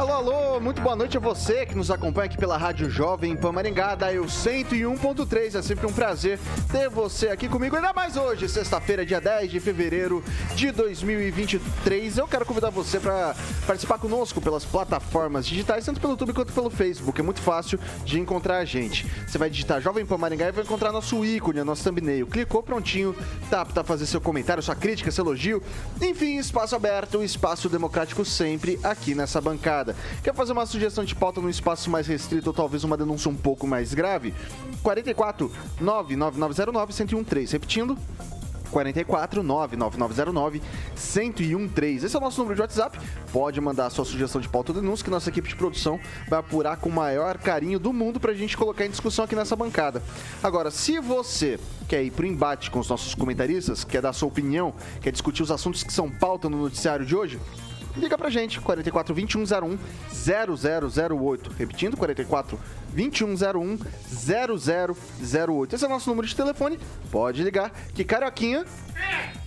Alô, alô, muito boa noite a você que nos acompanha aqui pela Rádio Jovem Pan Maringá, da Eu 101.3. É sempre um prazer ter você aqui comigo, ainda mais hoje, sexta-feira, dia 10 de fevereiro de 2023. Eu quero convidar você para participar conosco pelas plataformas digitais, tanto pelo YouTube quanto pelo Facebook. É muito fácil de encontrar a gente. Você vai digitar Jovem Pan Maringá e vai encontrar nosso ícone, nosso thumbnail. Clicou, prontinho, tá apto fazer seu comentário, sua crítica, seu elogio. Enfim, espaço aberto, espaço democrático sempre aqui nessa bancada. Quer fazer uma sugestão de pauta num espaço mais restrito ou talvez uma denúncia um pouco mais grave? 44 99909 1013. Repetindo, 44 99909 1013. Esse é o nosso número de WhatsApp. Pode mandar a sua sugestão de pauta ou denúncia que nossa equipe de produção vai apurar com o maior carinho do mundo para a gente colocar em discussão aqui nessa bancada. Agora, se você quer ir pro embate com os nossos comentaristas, quer dar sua opinião, quer discutir os assuntos que são pauta no noticiário de hoje, liga pra gente, 44 2101 0008. Repetindo, 44 2101 0008. Esse é o nosso número de telefone. Pode ligar, que Carioquinha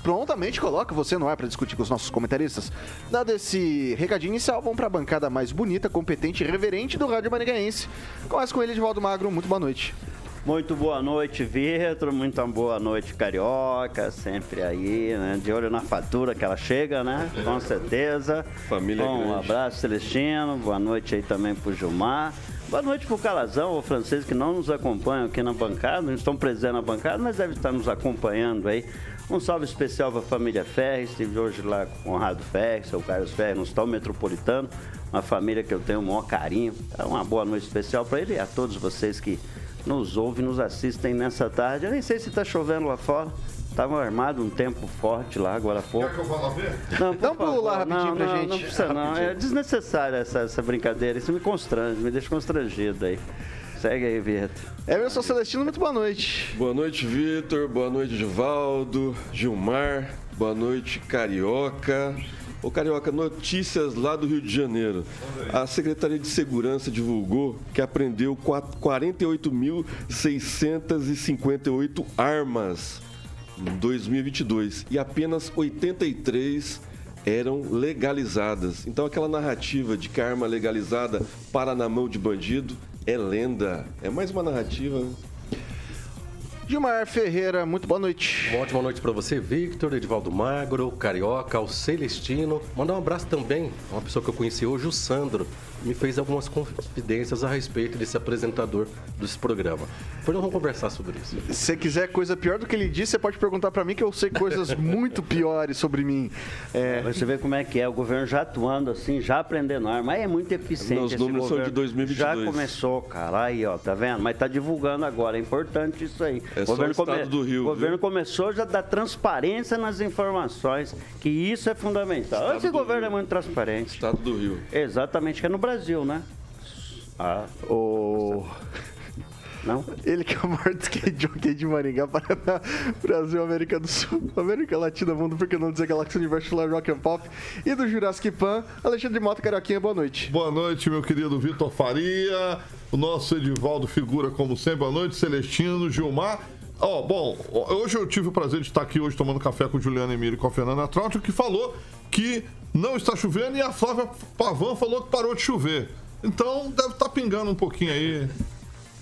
prontamente coloca você no ar para discutir com os nossos comentaristas. Dado esse recadinho inicial, vamos para a bancada mais bonita, competente e reverente do Rádio Maringaense. Começa com ele, Edivaldo Magro. Muito boa noite. Muito boa noite, Vitor. Muito boa noite, Carioca. Sempre aí, né? De olho na fatura que ela chega, né? Com certeza. Família Bom, grande. Um abraço, Celestino. Boa noite aí também pro Gilmar. Boa noite pro Calazão, o francês que não nos acompanham aqui na bancada, não estão presentes na bancada, mas deve estar nos acompanhando aí. Um salve especial para a família Ferres, estive hoje lá com o Conrado Ferres, o Carlos Ferres, no Hospital Metropolitano, uma família que eu tenho o maior carinho. Então, uma boa noite especial para ele e a todos vocês que nos ouvem, nos assistem nessa tarde. Eu nem sei se está chovendo lá fora. Estava armado um tempo forte lá agora há pouco. Quer que eu vá lá ver? Não, Dá um pulo lá rapidinho não, pra não, gente. Não precisa não, é desnecessária essa, essa brincadeira. Isso me constrange, me deixa constrangido aí. Segue aí, Vitor. Emerson Celestino, muito boa noite. Boa noite, Vitor. Boa noite, Givaldo, Gilmar. Boa noite, Carioca. Ô, Carioca, notícias lá do Rio de Janeiro. A Secretaria de Segurança divulgou que apreendeu 48.658 armas em 2022 e apenas 83 eram legalizadas. Então, aquela narrativa de que a arma legalizada para na mão de bandido é lenda. É mais uma narrativa. Gilmar Ferreira, muito boa noite. Uma ótima noite para você, Victor, Edivaldo Magro, Carioca, o Celestino. Mandar um abraço também a uma pessoa que eu conheci hoje, o Sandro. Me fez algumas confidências a respeito desse apresentador desse programa. Depois nós vamos conversar sobre isso. Se você quiser coisa pior do que ele disse, você pode perguntar para mim que eu sei coisas muito piores sobre mim. É, Você vê como é que é, o governo já atuando assim, já aprendendo arma, mas é muito eficiente Os números são de governo. 2022. Já começou, cara, aí ó, tá vendo? Mas tá divulgando agora, é importante isso aí. É só o estado do Rio, O governo viu? começou já a dar transparência nas informações, que isso é fundamental. Estado Esse governo Rio. é muito transparente. Estado do Rio. Exatamente, que é no Brasil, né? Ah, o... não? Ele que é o maior skate jockey de Maringá, Paraná, Brasil, América do Sul, América Latina, Mundo, por que não dizer Galáxia Universo, Rock and Pop e do Jurassic Pan, Alexandre Mota, Carioquinha, boa noite. Boa noite, meu querido Vitor Faria, o nosso Edivaldo figura como sempre. Boa noite, Celestino, Gilmar. Ó, bom, hoje eu tive o prazer de estar aqui hoje tomando café com o Juliano Emílio e com a Fernanda Traut, que falou que não está chovendo e a Flávia Pavan falou que parou de chover. Então deve estar pingando um pouquinho aí,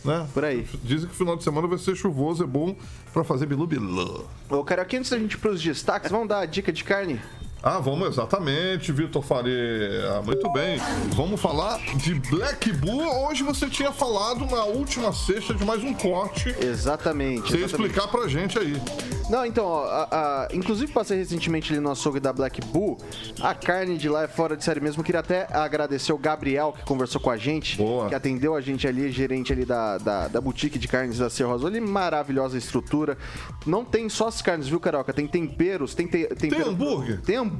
né? Por aí. Dizem que o final de semana vai ser chuvoso, é bom pra fazer bilu bilu. Ô, Carioquinha, antes da gente ir pros destaques, vamos dar a dica de carne? Ah, vamos exatamente, Vitor Faria. Muito bem. Vamos falar de Black Bull. Hoje você tinha falado na última sexta de mais um corte. Exatamente. Você exatamente. explicar pra gente aí. Não, então, ó, a- a- inclusive passei recentemente ali no açougue da Black Bull. A carne de lá é fora de série mesmo. Queria até agradecer o Gabriel que conversou com a gente, Boa. que atendeu a gente ali, gerente ali da, da, da boutique de carnes da Cerro Azul. Ali, maravilhosa estrutura. Não tem só as carnes, viu, Carioca? Tem temperos, tem, te, tempero- hambúrguer? Tem hambúrguer,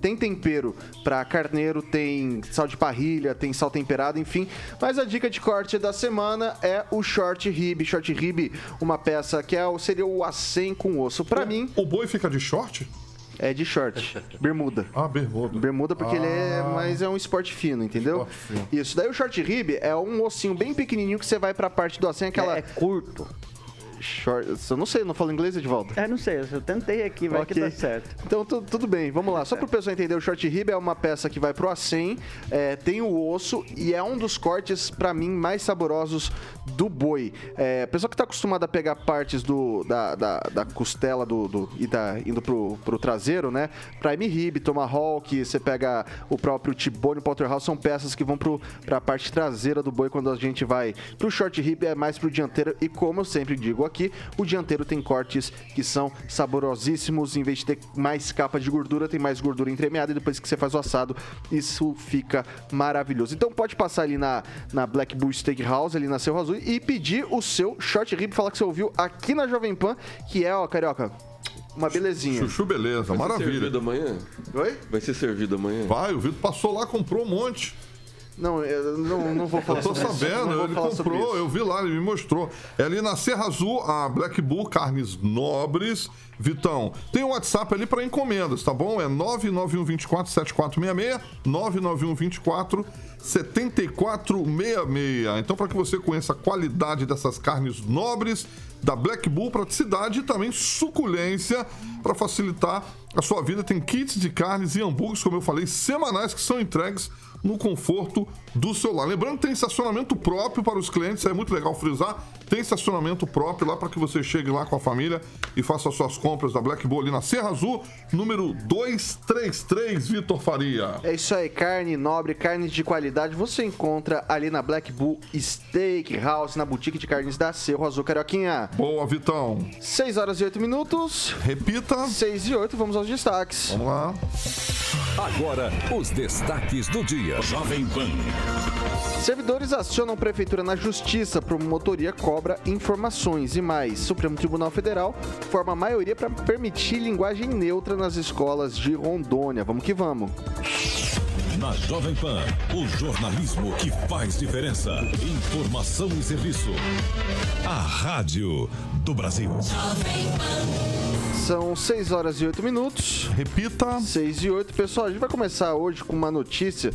tem tempero pra carneiro, tem sal de parrilha, tem sal temperado, enfim. Mas a dica de corte da semana é o short rib. Short rib, uma peça que é, o- seria o acém com osso. Pra mim, O boi fica de short? é de short, bermuda. Ah, bermuda. Bermuda porque ele é, mas é um esporte fino, entendeu? Esporte fino. Isso. Daí o short rib é um ossinho bem pequenininho que você vai pra parte do acém, aquela É curto. Short, eu não sei, não falo inglês, Edvaldo. É, não sei, eu tentei aqui, vai que Ok. tá certo. Então tu- tudo bem, vamos lá. Só para o pessoal entender, o short rib é uma peça que vai pro acém, é, tem o osso e é um dos cortes para mim mais saborosos do boi. É, a pessoa que tá acostumada a pegar partes do, da, da, da costela do, do- e tá indo pro, pro traseiro, né? Prime rib, tomahawk, você pega o próprio T-bone, porterhouse, são peças que vão pro, pra parte traseira do boi quando a gente vai pro short rib é mais pro dianteiro e como eu sempre digo aqui, o dianteiro tem cortes que são saborosíssimos, em vez de ter mais capa de gordura, tem mais gordura entremeada e depois que você faz o assado, isso fica maravilhoso. Então pode passar ali na, na Black Bull Steakhouse, ali na Cerro Azul e pedir o seu short rib, falar que você ouviu aqui na Jovem Pan, que é, ó, carioca, uma belezinha. Chuchu, beleza, Vai ser maravilha. servido amanhã? Oi? Vai ser servido amanhã? Vai, o Vitor passou lá, comprou um monte. Não, eu não, não vou falar Eu tô isso. Sabendo, vou ele comprou, isso. eu vi lá, ele me mostrou. É ali na Serra Azul, a Black Bull Carnes Nobres. Vitão, tem um WhatsApp ali para encomendas, tá bom? É 991247466, 99124 7466. Então, para que você conheça a qualidade dessas carnes nobres da Black Bull, praticidade e também suculência para facilitar a sua vida, tem kits de carnes e hambúrgueres, como eu falei, semanais que são entregues no conforto do celular. Lembrando que tem estacionamento próprio para os clientes, é muito legal frisar. Tem estacionamento próprio lá para que você chegue lá com a família e faça as suas compras da Black Bull ali na Serra Azul, número 233, Vitor Faria. É isso aí, carne nobre, carnes de qualidade, você encontra ali na Black Bull Steakhouse, na boutique de carnes da Cerro Azul Carioquinha. Boa, Vitão. 6 horas e 8 minutos, Repita. 6 e 8, vamos aos destaques. Vamos lá. Agora, os destaques do dia. Jovem Pan. Servidores acionam prefeitura na justiça, promotoria cobra informações e mais. Supremo Tribunal Federal forma maioria para permitir linguagem neutra nas escolas de Rondônia. Vamos que vamos. Na Jovem Pan, o jornalismo que faz diferença. Informação e serviço. A Rádio do Brasil. São 6 horas e 8 minutos. Repita. 6 e 8. Pessoal, a gente vai começar hoje com uma notícia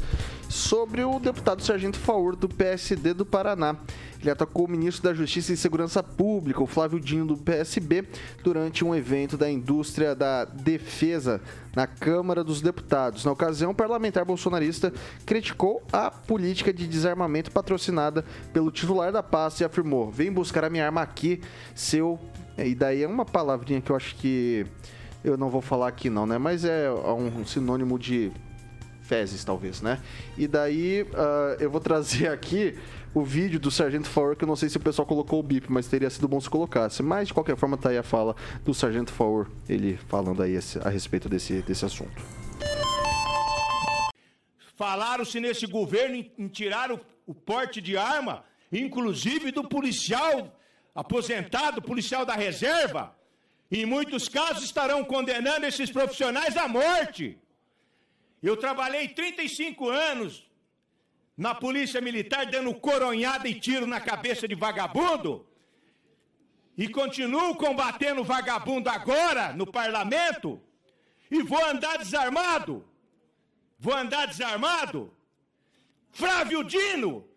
sobre o deputado Sargento Faur do PSD do Paraná. Ele atacou o ministro da Justiça e Segurança Pública, o Flávio Dino do PSB, durante um evento da indústria da defesa na Câmara dos Deputados. Na ocasião, o parlamentar bolsonarista criticou a política de desarmamento patrocinada pelo titular da pasta e afirmou: "Vem buscar a minha arma aqui, seu e daí é uma palavrinha que eu acho que eu não vou falar aqui não, né? Mas é um sinônimo de fezes, talvez, né? E daí ah, eu vou trazer aqui o vídeo do Sargento Faur, que eu não sei se o pessoal colocou o bip, mas teria sido bom se colocasse. Mas, de qualquer forma, tá aí a fala do Sargento Faur, ele falando aí a respeito desse, desse assunto. Falaram-se nesse governo em, em tirar o, o porte de arma, inclusive do policial aposentado, policial da reserva. Em muitos casos estarão condenando esses profissionais à morte. Eu trabalhei 35 anos na polícia militar dando coronhada e tiro na cabeça de vagabundo. E continuo combatendo vagabundo agora no parlamento. E vou andar desarmado. Vou andar desarmado? Flávio Dino,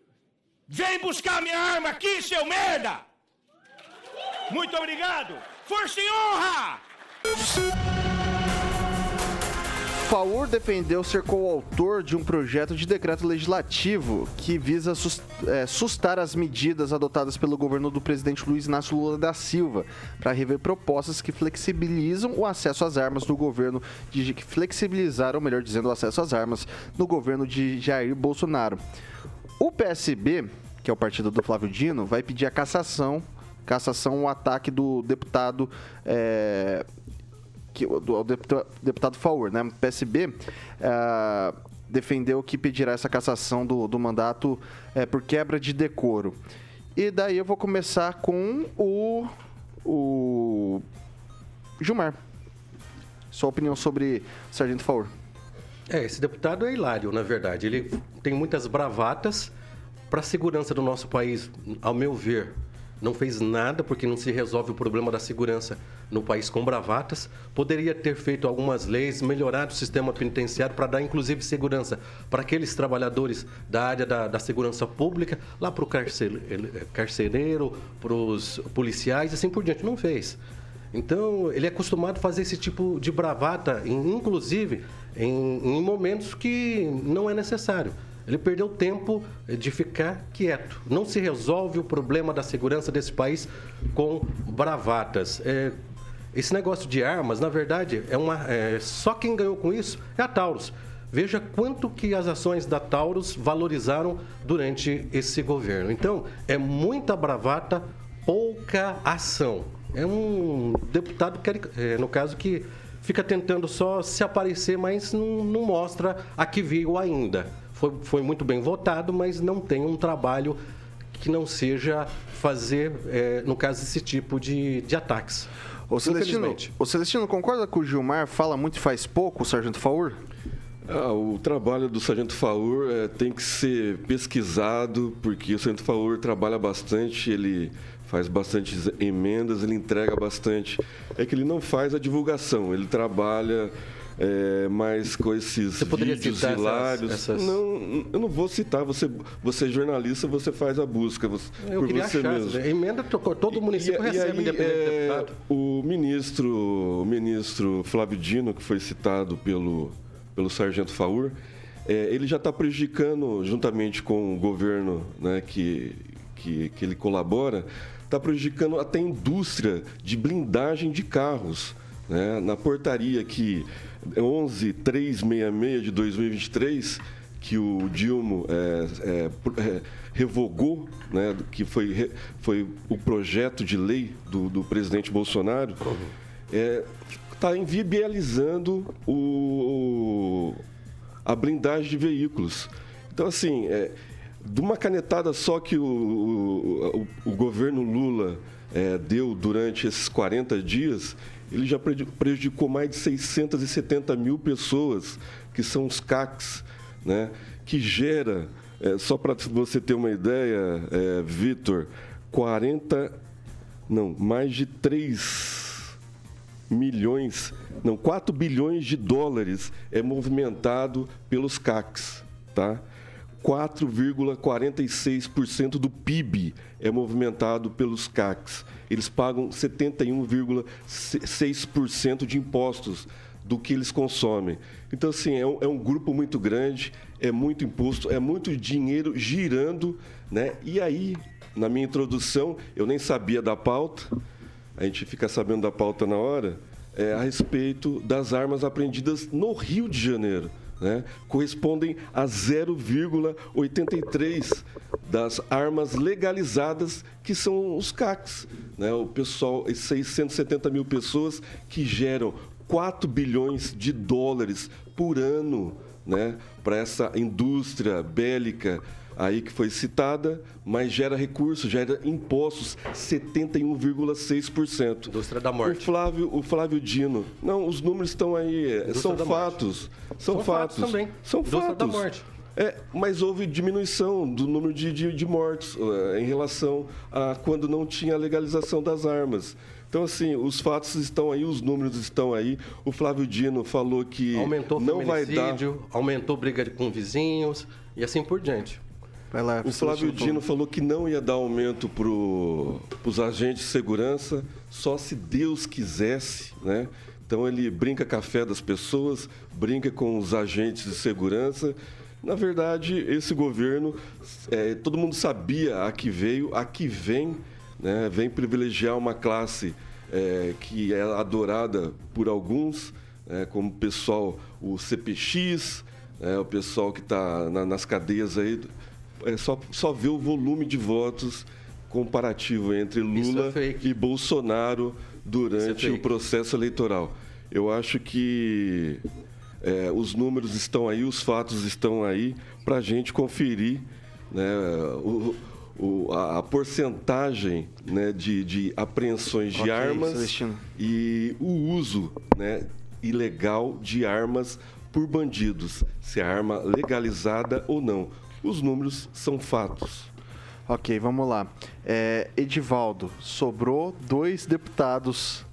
vem buscar minha arma aqui, seu merda! Muito obrigado! Força e honra! Faur defendeu ser coautor de um projeto de decreto legislativo que visa é, sustar as medidas adotadas pelo governo do presidente Luiz Inácio Lula da Silva para rever propostas que flexibilizam o acesso às armas no governo de que flexibilizaram, melhor dizendo, o acesso às armas no governo de Jair Bolsonaro. O PSB, que é o partido do Flávio Dino, vai pedir a cassação cassação o ataque do deputado. É, que, do, deputado, deputado Faur, né? PSB. É, defendeu que pedirá essa cassação do, do mandato é, por quebra de decoro. E daí eu vou começar com o, o Gilmar. Sua opinião sobre Sargento Faur. É, esse deputado é hilário, na verdade. Ele tem muitas bravatas para a segurança do nosso país, ao meu ver não fez nada porque não se resolve o problema da segurança no país com bravatas. Poderia ter feito algumas leis, melhorado o sistema penitenciário para dar inclusive segurança para aqueles trabalhadores da área da, da segurança pública, lá para o carcereiro, para os policiais, assim por diante. Não fez. Então, ele é acostumado a fazer esse tipo de bravata, inclusive em, em momentos que não é necessário. Ele perdeu tempo de ficar quieto. Não se resolve o problema da segurança desse país com bravatas. É, esse negócio de armas, na verdade, é uma, é, só quem ganhou com isso é a Taurus. Veja quanto que as ações da Taurus valorizaram durante esse governo. Então, é muita bravata, pouca ação. É um deputado, é, no caso, que fica tentando só se aparecer, mas não, não mostra a que veio ainda foi, foi muito bem votado, mas não tem um trabalho que não seja fazer, é, no caso, esse tipo de, de ataques. O Celestino, o Celestino concorda com o Gilmar fala muito e faz pouco, o Sargento Faur? Ah, o trabalho do Sargento Faur é, tem que ser pesquisado, porque o Sargento Faur trabalha bastante, ele faz bastante emendas, ele entrega bastante. É que ele não faz a divulgação, ele trabalha é, mas com esses você vídeos hilários. Essas, essas... Não, eu não vou citar. Você, você é jornalista, você faz a busca você, eu por você achar, mesmo. Emenda todo o município e, recebe, e aí, independente é, do deputado. O ministro, o ministro Flávio Dino, que foi citado pelo, pelo Sargento Faur, é, ele já está prejudicando, juntamente com o governo né, que, que, que ele colabora, está prejudicando até a indústria de blindagem de carros. Né? Na portaria que 11366 de 2023, que o Dilma é, é, é, revogou, né, que foi, foi o projeto de lei do, do presidente Bolsonaro, está é, inviabilizando o, a blindagem de veículos. Então, assim, é, de uma canetada só que o, o, o governo Lula é, deu durante esses 40 dias, ele já prejudicou mais de 670 mil pessoas, que são os CACs, né? que gera, é, só para você ter uma ideia, é, Vitor, 40, não, mais de 3 milhões, não, 4 bilhões de dólares é movimentado pelos CACs, tá? 4,46% do PIB é movimentado pelos CACs. Eles pagam 71,6% de impostos do que eles consomem. Então, assim, é um, é um, grupo muito grande, é muito imposto, é muito dinheiro girando, né? E aí, na minha introdução, eu nem sabia da pauta, a gente fica sabendo da pauta na hora, é, a respeito das armas apreendidas no Rio de Janeiro né, correspondem a 0,83 das armas legalizadas, que são os CACs. Né, o pessoal, 670 mil pessoas que geram 4 bilhões de dólares por ano né, para essa indústria bélica aí que foi citada, mas gera recursos, gera impostos 71,6%. Indústria da morte. O Flávio, o Flávio Dino. Não, os números estão aí, é, Indústria são fatos. São, são fatos. fatos. também. São Indústria fatos. da morte. É, mas houve diminuição do número de, de, de mortes uh, em relação a quando não tinha legalização das armas. Então, assim, os fatos estão aí, os números estão aí. O Flávio Dino falou que aumentou não vai dar... aumentou briga com vizinhos e assim por diante. Lá, o Flávio Dino falou que não ia dar aumento para os agentes de segurança, só se Deus quisesse, né? Então ele brinca com a fé das pessoas, brinca com os agentes de segurança. Na verdade, esse governo, é, todo mundo sabia a que veio, a que vem, né? vem privilegiar uma classe é, que é adorada por alguns, é, como o pessoal, o CPX, é, o pessoal que está na, nas cadeias aí é só, só ver o volume de votos comparativo entre Isso Lula é e Bolsonaro durante é o processo eleitoral. Eu acho que é, os números estão aí, os fatos estão aí para a gente conferir né, o- o- a, a porcentagem né, de, de apreensões de Ok, armas Celestino. e o uso né, ilegal de armas por bandidos, se a arma legalizada ou não. Os números são fatos. Ok, vamos lá. É, Edivaldo, sobrou dois deputados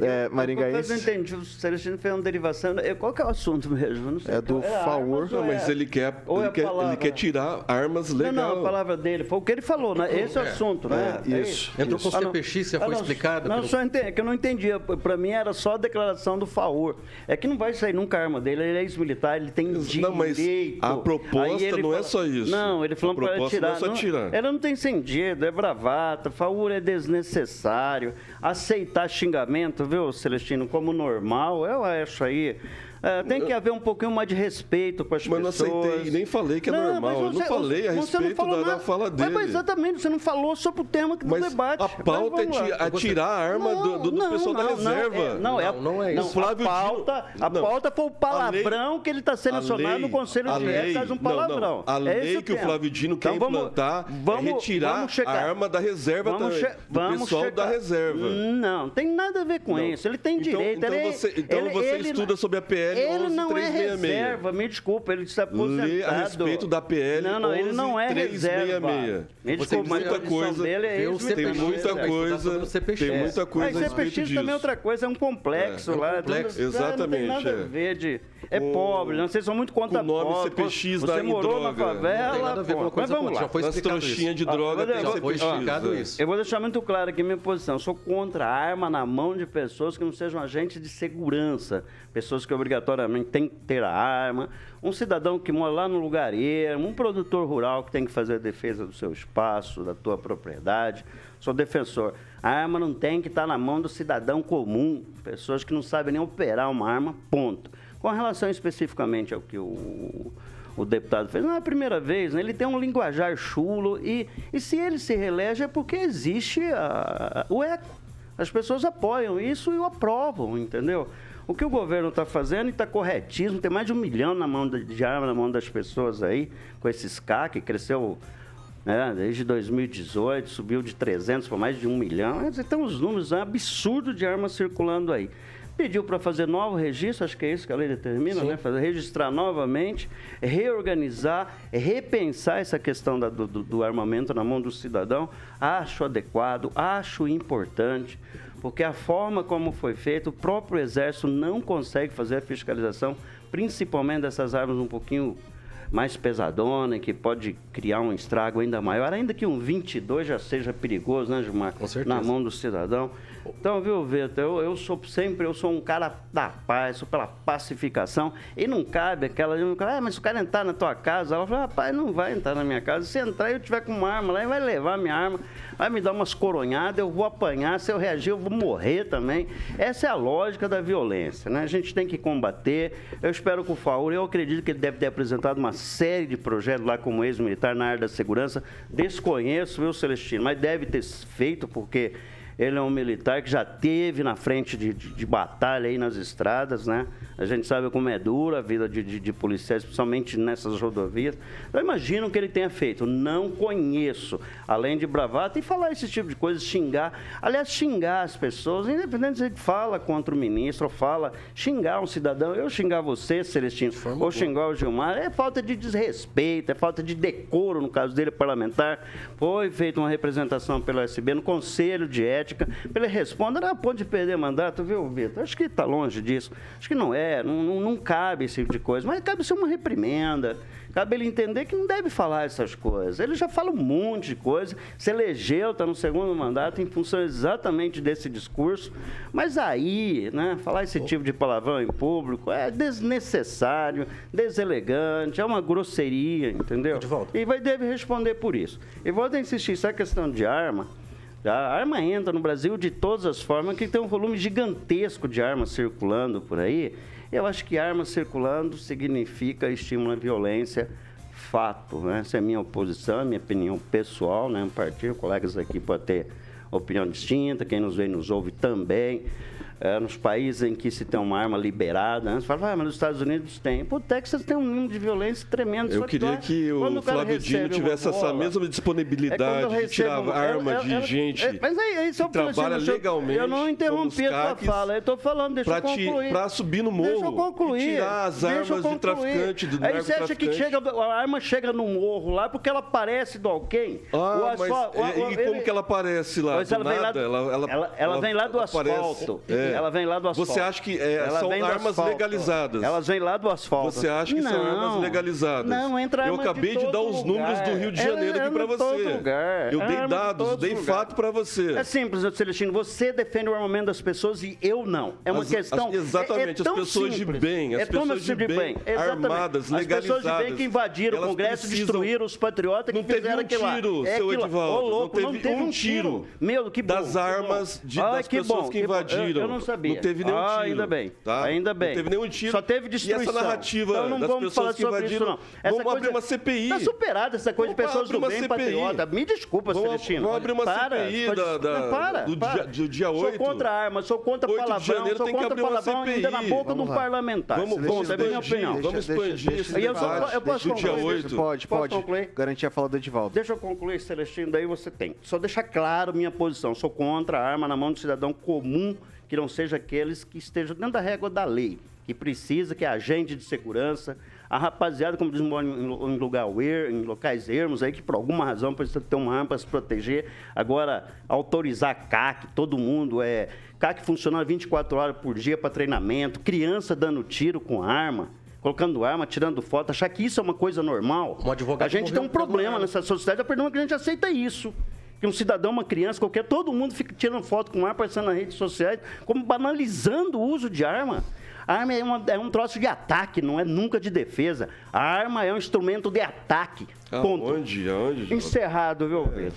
é, Eu maringaenses. não entendi, o Celestino fez uma derivação. Eu- Qual que é o assunto mesmo? Eu Não sei É do favor. ou Não, mas é- ele quer, ou é ele quer, ele quer tirar armas Não, legais. não, a palavra dele foi o que ele falou, né? Esse é o assunto, né? É, isso. Entrou com Ah, não. CPX, já Ah, foi não, explicado. Não, pelo- só entendi, é que eu não entendia. Para mim era só a declaração do Faur. É que não vai sair nunca a arma dele, ele é ex-militar, ele tem direito. Não, mas a proposta não é fala- só isso. Não, ele falou A para proposta tirar. não é só tirar. Ela não tem sentido, é bravata, Faur é desnecessário. Aceitar xingamento, viu, Celestino, como normal, eu acho aí. É, tem que haver um pouquinho mais de respeito com as Mas não pessoas. aceitei, nem falei que é Não, normal. mas Eu não falei a você não respeito falou da- da nada. fala Mas, dele. Mas exatamente, você não falou sobre o tema do Mas debate. a Mas pauta é ti- atirar a arma do, do- do pessoal da reserva. é- Não, é, Não, não é isso. Não, Flávio a pauta, a não. pauta foi o palavrão que ele está lei- no Conselho a de lei- Ética, um não, palavrão. não. A É lei que o. Flávio Dino quer Então vamos- implantar é retirar a arma da reserva do pessoal da reserva. Não, tem nada a ver com Não. isso. Ele tem Então- direito. então você- então você estuda sobre a PL Ele não é 11366. reserva, me desculpa, ele está aposentado. Lê a respeito da PL Não, não, ele não é 11366. reserva. Me Você tem desculpa, mas muita coisa- dele é ex-militar. CPX, Tem muita é, coisa, tem muita coisa Mas CPX disso. também é outra coisa, é um complexo É, é um lá. complexo. Não, Não tem Exatamente, nada a é. ver de... É Com- pobre, não, vocês são muito contra o nome pobre. CPX Você morou na droga. favela, Não tem nada a ver com pô. Mas vamos lá. já foi trouxinhas isso. de Ah, droga olha, tem já foi CPX. explicado é. isso. Eu vou deixar muito claro aqui a minha posição. Eu sou contra a arma na mão de pessoas que não sejam agentes de segurança. Pessoas que obrigatoriamente têm que ter a arma. Um cidadão que mora lá no lugar ermo, um produtor rural que tem que fazer a defesa do seu espaço, da tua propriedade. Sou defensor. A arma não tem que estar na mão do cidadão comum. Pessoas que não sabem nem operar uma arma, ponto. Com relação especificamente ao que o o deputado fez. Não é a primeira vez, né? ele tem um linguajar chulo e, e se ele se reelege é porque existe a- o eco. As pessoas apoiam isso e o aprovam, entendeu? O que o governo está fazendo está corretíssimo, tem mais de um milhão na mão de, de arma na mão das pessoas aí, com esses CA, que cresceu né, desde 2018, subiu de 300 para mais de um milhão. Quer dizer, Tem uns números absurdos de armas circulando aí. Pediu para fazer novo registro, acho que é isso que a lei determina, né? Fazer, registrar novamente, reorganizar, repensar essa questão da- do- do armamento na mão do cidadão. Acho adequado, acho importante, porque a forma como foi feito, o próprio Exército não consegue fazer a fiscalização, principalmente dessas armas um pouquinho mais pesadona, que pode criar um estrago ainda maior, ainda que um 22 já seja perigoso, né, Gilmar? Com certeza. Na mão do cidadão. Então, viu, Vitor, eu, eu sou sempre, eu sou um cara da paz, sou pela pacificação, e não cabe aquela, ah, mas se o cara entrar na tua casa, ela fala, rapaz, não vai entrar na minha casa, se entrar e eu tiver com uma arma lá, ele vai levar minha arma, vai me dar umas coronhadas, eu vou apanhar, se eu reagir eu vou morrer também. Essa é a lógica da violência, né? A gente tem que combater, eu espero que o Faur, eu acredito que ele deve ter apresentado uma série de projetos lá como ex-militar na área da segurança, desconheço, viu, Celestino, mas deve ter feito, porque ele é um militar que já teve na frente de, de- de batalha aí nas estradas, né? A gente sabe como é dura a vida de, de, de policiais, principalmente nessas rodovias. Eu imagino que ele tenha feito. Não conheço. Além de bravata e falar esse tipo de coisa, xingar. Aliás, xingar as pessoas, independente se ele fala contra o ministro ou fala, xingar um cidadão. Eu xingar você, Celestino, ou xingar o Gilmar, é falta de desrespeito, é falta de decoro, no caso dele, parlamentar. Foi feita uma representação pelo SB no Conselho de Ética. Ele responde, não pode perder mandato, viu, Vitor? Acho que está longe disso. Acho que não é, não, não, não cabe esse tipo de coisa. Mas cabe ser uma reprimenda. Cabe ele entender que não deve falar essas coisas. Ele já fala um monte de coisa. Se elegeu, está no segundo mandato em função exatamente desse discurso. Mas aí, né, falar esse tipo de palavrão em público é desnecessário, deselegante, é uma grosseria, entendeu? Edivaldo. E vai deve responder por isso. E volto a insistir, essa questão de arma. A arma entra no Brasil de todas as formas, que tem um volume gigantesco de armas circulando por aí. Eu acho que arma circulando significa estímulo à violência fato. Né? Essa é a minha oposição, a minha opinião pessoal, né? Um partido, colegas aqui podem ter opinião distinta, quem nos vê e nos ouve também é, nos países em que se tem uma arma liberada. Né? Você fala, ah, mas nos Estados Unidos tem. Pô, o Texas tem um número de violência tremendo. Eu queria que o Flávio Dino tivesse essa mesma disponibilidade é de tirar um, arma eu, eu, de eu, gente é, mas aí, aí, que trabalha legalmente. Eu não interrompi a tua fala, eu estou falando, deixa eu concluir. Para subir no morro deixa eu concluir, tirar as armas do traficante, do Aí você acha que chega, a arma chega no morro lá porque ela parece do alguém? Ah, mas e, como que ela aparece lá? Ela vem lá do asfalto. É. Ela vem lá do asfalto. Você acha que é, são armas legalizadas? Elas vêm lá do asfalto. Você acha que não, são armas legalizadas? Não, entra Eu acabei de, de dar os lugar. números do Rio de Janeiro aqui para você. Lugar. Eu dei dados, dei lugar. fato para você. É simples, Celestino. Você defende o armamento das pessoas e eu não. É uma as, questão. As, exatamente, é, é as pessoas simples. de bem, as é pessoas de bem, bem. armadas, legalizadas. As pessoas de bem que invadiram o Congresso, destruíram os patriotas que fizeram aquilo lá. Não teve um tiro, seu Edivaldo. Não teve um tiro. Meu, que bom. Das armas das pessoas que invadiram. Não sabia. Não teve nenhum tiro ainda bem. Tá? Ainda bem. Não teve nenhum tiro. Só teve destruição. E essa narrativa então, não das vamos pessoas falar que invadiram. Isso, não. Essa vamos coisa, abrir uma CPI. Está superada essa coisa vamos de pessoas do bem CPI. patriota. Me desculpa, vamos, Celestino. Vamos abrir uma para, CPI pode, da, da, para, do, para. Dia, do dia 8. Sou contra armas, sou contra palavrão, sou contra palavrão ainda na boca de um parlamentar. Vamos, vamos expandir, vamos expandir esse debate eu posso 8. Pode, pode. Garantir a fala do Edivaldo. Deixa eu concluir, Celestino, daí você tem. Só deixar claro minha posição. Sou contra a arma na mão do cidadão comum que não seja aqueles que estejam dentro da régua da lei, que precisa, que é agente de segurança, a rapaziada, como diz, mora em, lugar er, em locais ermos aí, que por alguma razão precisa ter uma arma para se proteger. Agora, autorizar CAC, todo mundo é. CAC funcionando 24 horas por dia para treinamento, criança dando tiro com arma colocando arma, tirando foto, achar que isso é uma coisa normal. Um advogado a gente tem um problema nessa sociedade, a perdão que a gente aceita isso que um cidadão, uma criança, qualquer, todo mundo fica tirando foto com arma, aparecendo nas redes sociais, como banalizando o uso de arma. A arma é, uma, é, um troço de ataque, não é nunca de defesa. A arma é um instrumento de ataque. Ponto. Onde? Onde? Encerrado, viu, Pedro?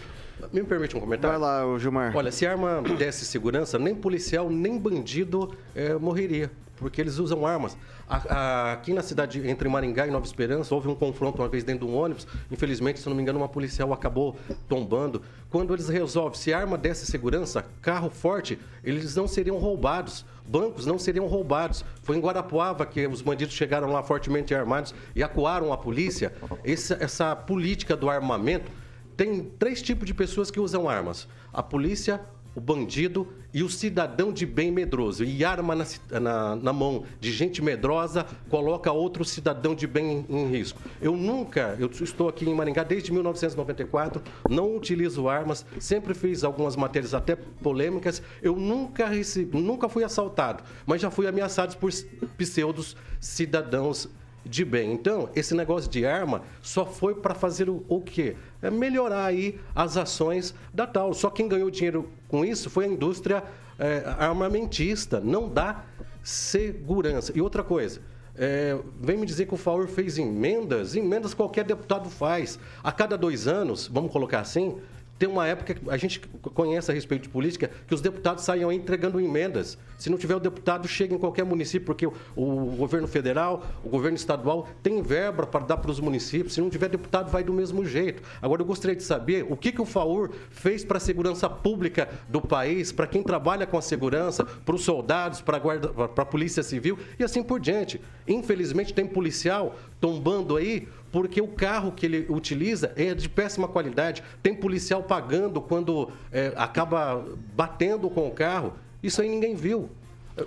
Me permite um comentário? Vai lá, Gilmar. Olha, se a arma desse segurança, nem policial, nem bandido é, morreria porque eles usam armas. aqui na cidade, entre Maringá e Nova Esperança, houve um confronto uma vez dentro de um ônibus. Infelizmente, se não me engano, uma policial acabou tombando. Quando eles resolvem, se arma desse segurança, carro forte, eles não seriam roubados. Bancos não seriam roubados. Foi em Guarapuava que os bandidos chegaram lá fortemente armados e acuaram a polícia. Essa, essa política do armamento tem três tipos de pessoas que usam armas: a polícia, o bandido e o cidadão de bem medroso. E arma na, na, na, mão de gente medrosa coloca outro cidadão de bem em risco. Eu nunca, eu estou aqui em Maringá desde 1994, não utilizo armas, sempre fiz algumas matérias até polêmicas. Eu nunca recebi, nunca fui assaltado, mas já fui ameaçado por pseudos cidadãos de bem. Então, esse negócio de arma só foi para fazer o, o quê? É melhorar aí as ações da tal. Só quem ganhou dinheiro com isso foi a indústria é, armamentista. Não dá segurança. E outra coisa, é, vem me dizer que o FAUR fez emendas, emendas qualquer deputado faz. A cada dois anos, vamos colocar assim, tem uma época que a gente conhece a respeito de política que os deputados saíam entregando emendas. Se não tiver o deputado, chega em qualquer município, porque o, o governo federal, o governo estadual tem verba para dar para os municípios. Se não tiver deputado, vai do mesmo jeito. Agora, eu gostaria de saber o que, que o FAUR fez para a segurança pública do país, para quem trabalha com a segurança, para os soldados, para a Polícia Civil e assim por diante. Infelizmente, tem policial tombando aí porque o carro que ele utiliza é de péssima qualidade. Tem policial pagando quando é, acaba batendo com o carro. Isso aí ninguém viu.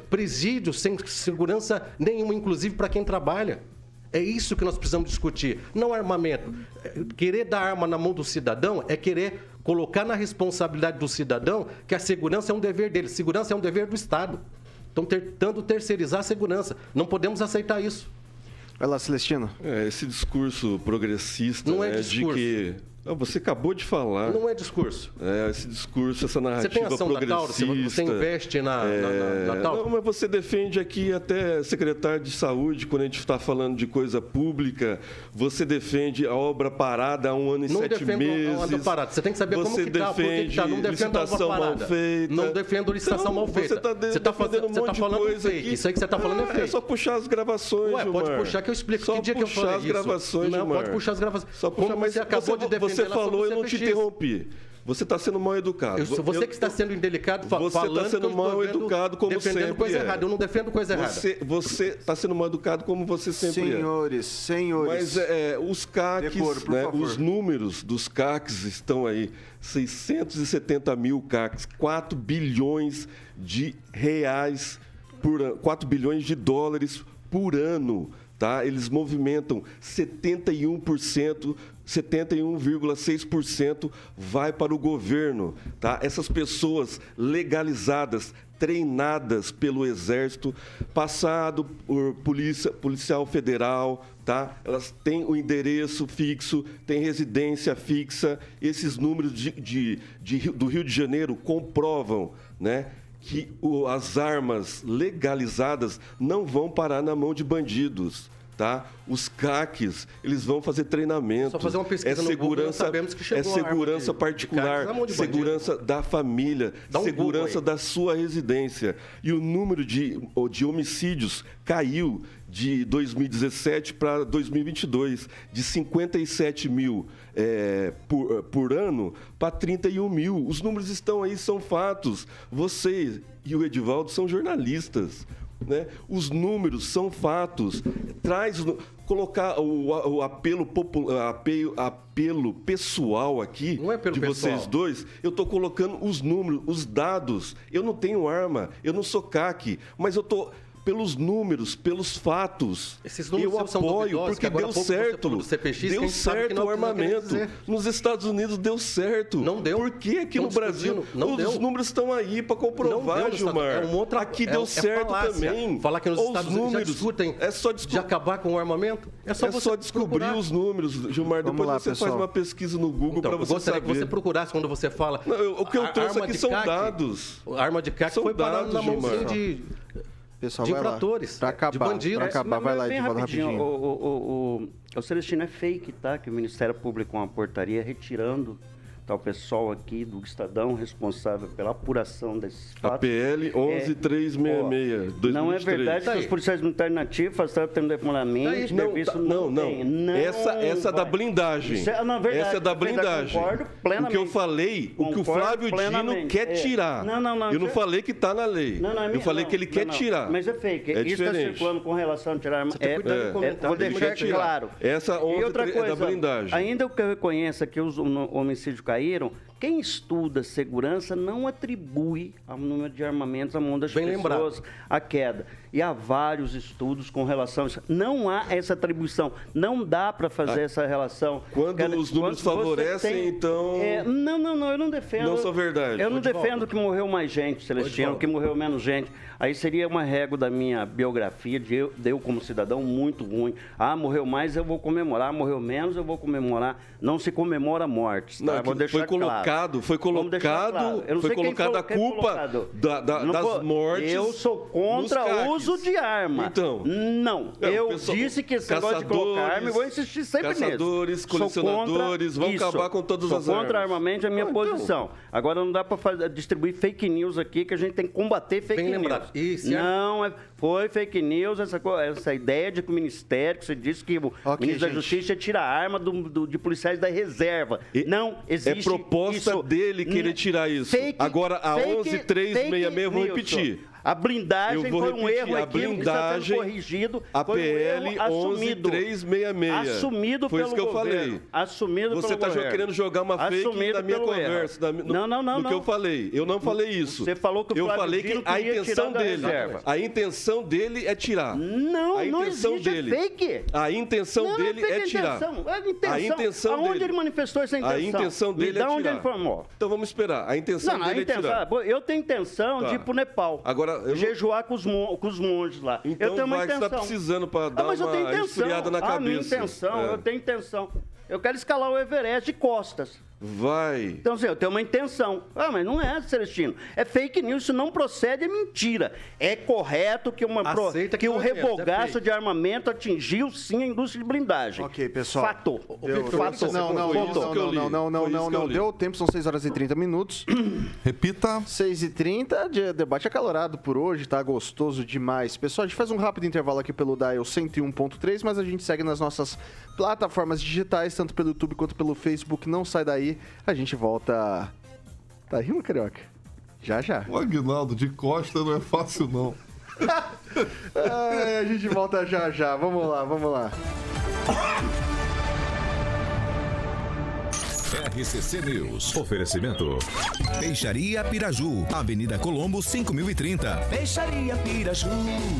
Presídio sem segurança nenhuma, inclusive para quem trabalha. É isso que nós precisamos discutir, não armamento. Querer dar arma na mão do cidadão é querer colocar na responsabilidade do cidadão que a segurança é um dever dele, segurança é um dever do Estado. Estão tentando terceirizar a segurança. Não podemos aceitar isso. Vai lá, Celestino. É, esse discurso progressista Não é, né, discurso. de que Ah, Você acabou de falar. Não é discurso. É, esse discurso, essa Você narrativa tem ação da Tauro? Você, progressista. você investe na, na, na, na É, Tauro? Não, mas você defende aqui até secretário de saúde, quando a gente está falando de coisa pública, você defende a obra parada há um ano e Não sete defendo meses. a obra parada. Você tem que saber como você que tá, por que que defende tá. Não defendo a obra licitação mal parada. feita. Não defendo licitação Então, mal feita. Você está Você tá fazendo- um você monte tá de falando coisa fake. aqui. Isso aí que você tá falando é Ah, fake. só puxar as gravações, Ué, pode puxar que eu explico. Só que dia que eu puxar falei as isso? gravações, Não, pode puxar as gravações. Só puxar, Como mas você acabou de defender Você falou, eu não te interrompi. Você está sendo mal educado. Eu sou você Eu- que está sendo indelicado fa Você tá falando sendo que eu estou mal educado como defendendo sempre coisa é. errada. Eu não defendo coisa errada. Você você está sendo mal educado como você sempre é. Senhores, senhores. Mas é, os CACs, né, os números dos CACs estão aí. 670 mil CACs, 4 bilhões de reais por ano, 4 bilhões de dólares por ano. Tá? Eles movimentam 71%, 71,6% vai para o governo. Tá? Essas pessoas legalizadas, treinadas pelo Exército, passado por polícia, policial federal, tá? Elas têm o endereço fixo, têm residência fixa. Esses números de, de- de do Rio de Janeiro comprovam, né? Que o- as armas legalizadas não vão parar na mão de bandidos. Tá? Os CACs, eles vão fazer treinamento. Só fazer uma pesquisa é no Google, segurança, sabemos que é chegou arma segurança de- particular, de bandido. segurança da família, um segurança da sua residência. E o número de, de homicídios caiu de 2017 para 2022, de 57 mil é, por, por ano para 31 mil. Os números estão aí, são fatos. Você e o Edivaldo são jornalistas. Né? Os números são fatos. Traz no- colocar o, o apelo, popu- apelo, apelo pessoal aqui Não é de vocês pessoal. dois, eu estou colocando os números, os dados. Eu não tenho arma, eu não sou CAC, mas eu estou pelos números, pelos fatos. Esses números eu apoio, duvidosos, porque deu certo. CPX, deu certo não- o armamento. Nos Estados Unidos deu certo. Não deu. Por que aqui Não no Brasil. Não os deu. números estão aí para comprovar, Não deu, Gilmar? É uma outra, aqui é- deu é certo falácia. também. Falar que nos Os Estados Unidos já números, discutem é só de acabar com o armamento. É só É só descobrir procurar. os números, Gilmar. Vamos Depois lá, você faz pessoal. uma pesquisa no Google Então, para eu você gostaria saber. que você procurasse quando você fala. Não, eu- o que eu trouxe aqui são dados. A arma de CAC foi parar dados, na mãozinha Gilmar. de, Pessoal, de infratores, de acabar, bandidos. pra acabar, vai lá, Edivaldo, rapidinho. rapidinho. O, o, o, o, o Celestino é fake, tá? Que o Ministério Público com uma portaria retirando tá, o pessoal aqui do Estadão responsável pela apuração desses A fatos. PL 11366, 2023. Não é verdade Tá que aí. os policiais militares nativos de regulamento, Não, tá- não, não. tem. Não essa essa é da blindagem. É- na verdade, essa é da blindagem. concordo plenamente. O que eu falei, o que o Flávio Dino plenamente. quer É. tirar. Não, não, não, Eu não é- falei que está na lei. Não, não, é eu minha- falei não, que ele não, quer não. tirar. Mas é fake. É Isso está circulando com relação a tirar arma. tem que É, é, vou deixar claro. Essa e 11 outra é da coisa, blindagem. ainda que eu reconheça que os hom- homicídios caíram, quem estuda segurança não atribui ao número de armamentos à mão das Bem pessoas a queda. E há vários estudos com relação a isso. Não há essa atribuição. Não dá para fazer essa relação. Ah, Quando Quer- os números quando favorecem, então- É, não, não, não, eu não defendo. Não são verdade. Eu não defendo que morreu mais gente, Celestino, que morreu menos gente. Aí seria uma régua da minha biografia, de eu, de eu como cidadão, muito ruim. Ah, morreu mais, eu vou comemorar. Morreu menos, eu vou comemorar. Não se comemora mortes, tá? Não, vou deixar foi colocado, foi colocado, claro. Eu não foi sei quem colocada a culpa colocado. da- da- das mortes Eu sou contra o uso de arma. Então. Não, É, eu pessoal- disse que esse negócio de colocar arma, eu vou insistir sempre nisso. caçadores, Sou contra colecionadores, vão isso. acabar com todas Sou as contra armas. armamento, é a minha Ah, então. posição. Agora não dá para distribuir fake news aqui, que a gente tem que combater fake Bem news. lembrado. A- Não, é- foi fake news essa, essa ideia de que o Ministério, que você disse que o ministro da gente. Justiça ia tirar a arma do, do- de policiais da reserva. E- não existe É proposta isso. dele querer tirar isso. Fake- Agora, a fake- 11366, eu vou repetir. A blindagem foi um repetir, erro a equívoco que blindagem, corrigido. A foi um PL erro assumido. 11366. Assumido Foi pelo isso que eu falei. Assumido Você está querendo jogar uma fake Assumido da minha conversa. da no- Não, não, não, No que não. eu falei. Eu não falei isso. Você falou que o Eu Flávio falei que a intenção dele. A intenção dele é tirar. Não, a não intenção existe, dele. é fake. A intenção Não, não dele é tirar. intenção. É intenção. A intenção Aonde dele. ele manifestou essa intenção? A intenção dele é onde tirar. ele falou. Então vamos esperar. A intenção Não, a dele é tirar. eu tenho intenção Tá. de ir pro Nepal. Agora, eu não- jejuar com os, mon- com os monges lá. Então eu tenho uma intenção. tá precisando ah, dar mas eu uma tenho intenção. esfriada na ah, minha cabeça. intenção, É. eu tenho intenção. Eu quero escalar o Everest de costas. Vai. Então, assim, eu tenho uma intenção. Ah, mas não é, Celestino. É fake news, isso não procede, é mentira. É correto que, uma pro- Aceita que que o é é revogaço fake. de armamento atingiu, sim, a indústria de blindagem. Ok, pessoal. Fato. Deu- Fato. Não, não, não, não, não, não, não, não. Deu tempo, são 6 horas e 30 minutos. Repita. 6 e 30 de debate acalorado por hoje, tá gostoso demais. Pessoal, a gente faz um rápido intervalo aqui pelo Dial 101.3, mas a gente segue nas nossas plataformas digitais, tanto pelo YouTube quanto pelo Facebook. Não sai daí, a gente volta. Tá rindo, Carioca? Já, já. O Aguinaldo de Costa não é fácil, não. Ai, a gente volta já, já. Vamos lá, vamos lá. RCC News. Oferecimento. Peixaria Piraju, Avenida Colombo 5030. Peixaria Piraju.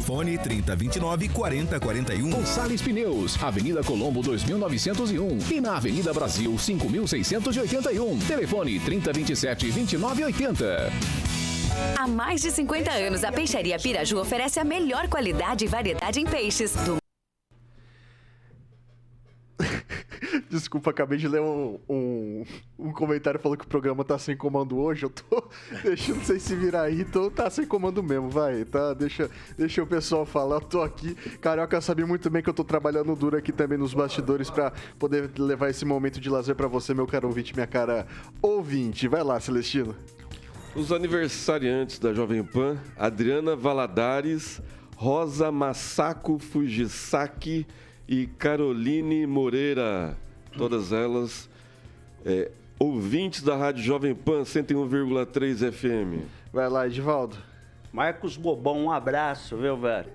Fone 3029 4041. Gonçalves Pneus, Avenida Colombo 2901 e na Avenida Brasil 5681. Telefone 3027 2980. Há mais de 50 anos, a Peixaria Piraju oferece a melhor qualidade e variedade em peixes. Do Desculpa, acabei de ler um, um, um comentário falando que o programa tá sem comando hoje. Eu tô deixando vocês se virar aí, então tá sem comando mesmo, vai, tá? Deixa, deixa o pessoal falar, eu tô aqui. Carioca sabe muito bem que eu tô trabalhando duro aqui também nos bastidores pra poder levar esse momento de lazer pra você, meu caro ouvinte, minha cara ouvinte. Vai lá, Celestino. Os aniversariantes da Jovem Pan, Adriana Valadares, Rosa Massaco Fujisaki e Caroline Moreira. Todas elas é, ouvintes da Rádio Jovem Pan 101,3 FM. Vai lá, Edivaldo. Marcos Bobão, um abraço, viu, velho?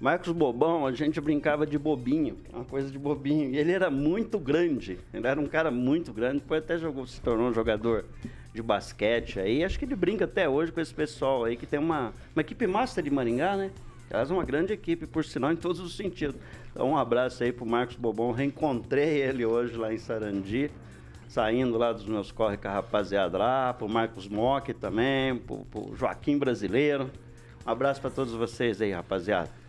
Marcos Bobão, a gente brincava de bobinho, uma coisa de bobinho. E ele era muito grande, ele era um cara muito grande, depois até jogou, se tornou um jogador de basquete aí. Acho que ele brinca até hoje com esse pessoal aí, que tem uma, uma equipe master de Maringá, né? Aliás, uma grande equipe, por sinal, em todos os sentidos. Então, um abraço aí pro Marcos Bobão. Reencontrei ele hoje lá em Sarandi, saindo lá dos meus corre com a rapaziada lá, pro Marcos Mock também, pro, pro Joaquim Brasileiro. Um abraço para todos vocês aí, rapaziada.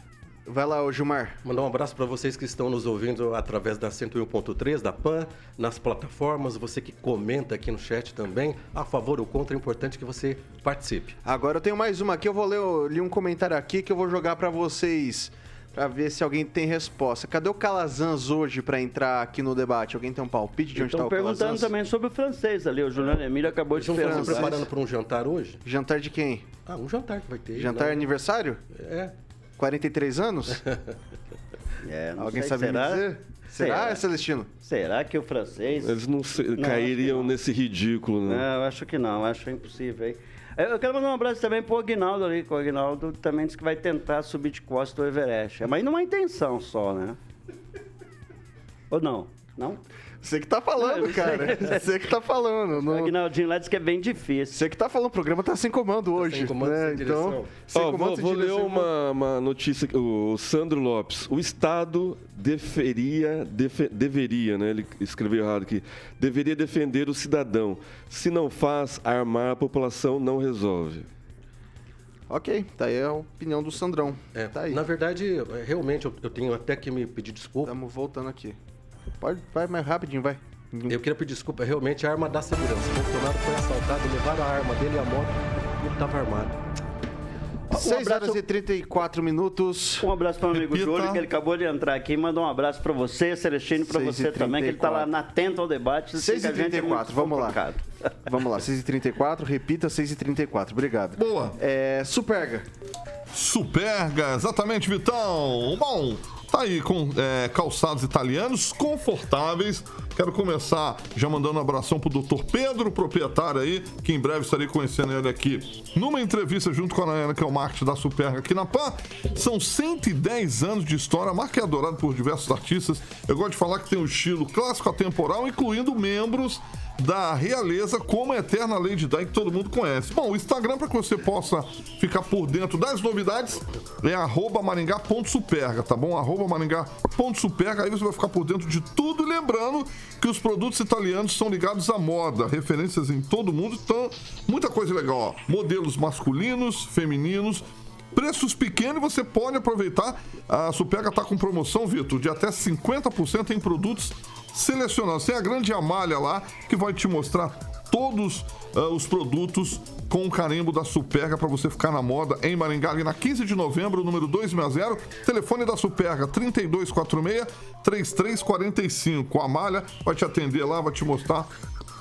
Vai lá, ô Gilmar. Mandar um abraço para vocês que estão nos ouvindo através da 101.3 da PAN, nas plataformas, você que comenta aqui no chat também, a favor ou contra, é importante que você participe. Agora eu tenho mais uma aqui, eu vou ler eu li um comentário aqui que eu vou jogar pra vocês pra ver se alguém tem resposta. Cadê o Calazans hoje pra entrar aqui no debate? Alguém tem um palpite de onde tá Estão o perguntando Calazans? também sobre o francês ali. O Juliano Emílio acabou de Estão se perguntar. preparando para um jantar hoje? Jantar de quem? Ah, um jantar que vai ter. Jantar né? aniversário? É. 43 anos? É, não Alguém sei, sabe me será? dizer? Será, Será? Celestino? Será que o francês... Eles não, se- Não, cairiam não. nesse ridículo, né? Não, eu acho que não, acho impossível aí. Eu quero mandar um abraço também pro Aguinaldo ali, que o Aguinaldo também disse que vai tentar subir de costa do Everest. Mas não é intenção só, né? Ou não? Não? Você que tá falando, Não, cara. Você que tá falando. O Não... Aguinaldinho lá disse que é bem difícil. Você que tá falando, o programa tá sem comando hoje. sem comando, né? sem direção. Então, sem Ó, comando, vou, sem vou ler direção. uma, uma notícia. aqui. O Sandro Lopes. O Estado deveria, defe- deveria, né? Ele escreveu errado aqui. Deveria defender o cidadão. Se não faz, armar a população não resolve. Ok, tá aí a opinião do Sandrão. É, Tá aí. Na verdade, é, realmente, eu, eu tenho até que me pedir desculpa. Estamos voltando aqui. Pode, vai mais rapidinho, vai. Eu queria pedir desculpa, realmente a arma da segurança. O funcionário foi assaltado, levaram a arma dele e a moto e ele estava armado. 6 abraço- horas e 34 minutos. Um abraço para o amigo Repita. Júlio, que ele acabou de entrar aqui. Mandou um abraço para você, Celestino, para você também, que ele está lá 34. na atento ao debate. Assim 6 que e a gente é 34 muito vamos lá. Vamos lá, 6 e 34 repita 6 e 34 obrigado. Boa. É, Superga. Superga, exatamente, Vitão. Bom, tá aí com é, calçados italianos confortáveis. Quero começar já mandando um abração pro Dr. Pedro, proprietário aí, que em breve estarei conhecendo ele aqui numa entrevista junto com a Nayana, que é o marketing da Superga aqui na PAN. São 110 anos de história, a marca é adorada por diversos artistas. Eu gosto de falar que tem um estilo clássico atemporal, incluindo membros da realeza como a eterna Lady Di que todo mundo conhece. Bom, o Instagram para que você possa ficar por dentro das novidades é maringá.superga, tá bom? Maringá.superga, aí você vai ficar por dentro de tudo. Lembrando que os produtos italianos são ligados à moda, referências em todo mundo, então muita coisa legal, ó. Modelos masculinos, femininos, Preços pequenos você pode aproveitar. A Superga está com promoção, Vitor, de até 50% em produtos selecionados. Tem a grande Amália lá que vai te mostrar todos uh, os produtos com o carimbo da Superga para você ficar na moda em Maringá. E na 15 de novembro, número 260, telefone da Superga 3246-3345. A Amália vai te atender lá, vai te mostrar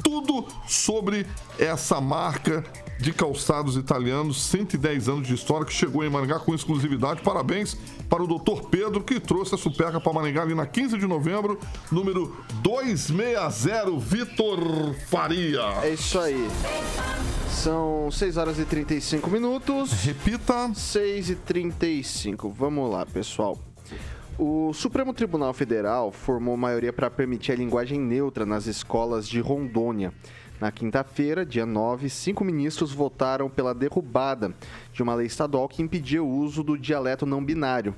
tudo sobre essa marca de calçados italianos, 110 anos de história, que chegou em Maringá com exclusividade. Parabéns para o doutor Pedro, que trouxe a Superga para Maringá ali na 15 de novembro, número 260, Vitor Faria. É isso aí. São 6 horas e 35 minutos. Repita. 6 e 35. Vamos lá, pessoal. O Supremo Tribunal Federal formou maioria para permitir a linguagem neutra nas escolas de Rondônia. Na quinta-feira, dia 9, cinco ministros votaram pela derrubada de uma lei estadual que impedia o uso do dialeto não binário.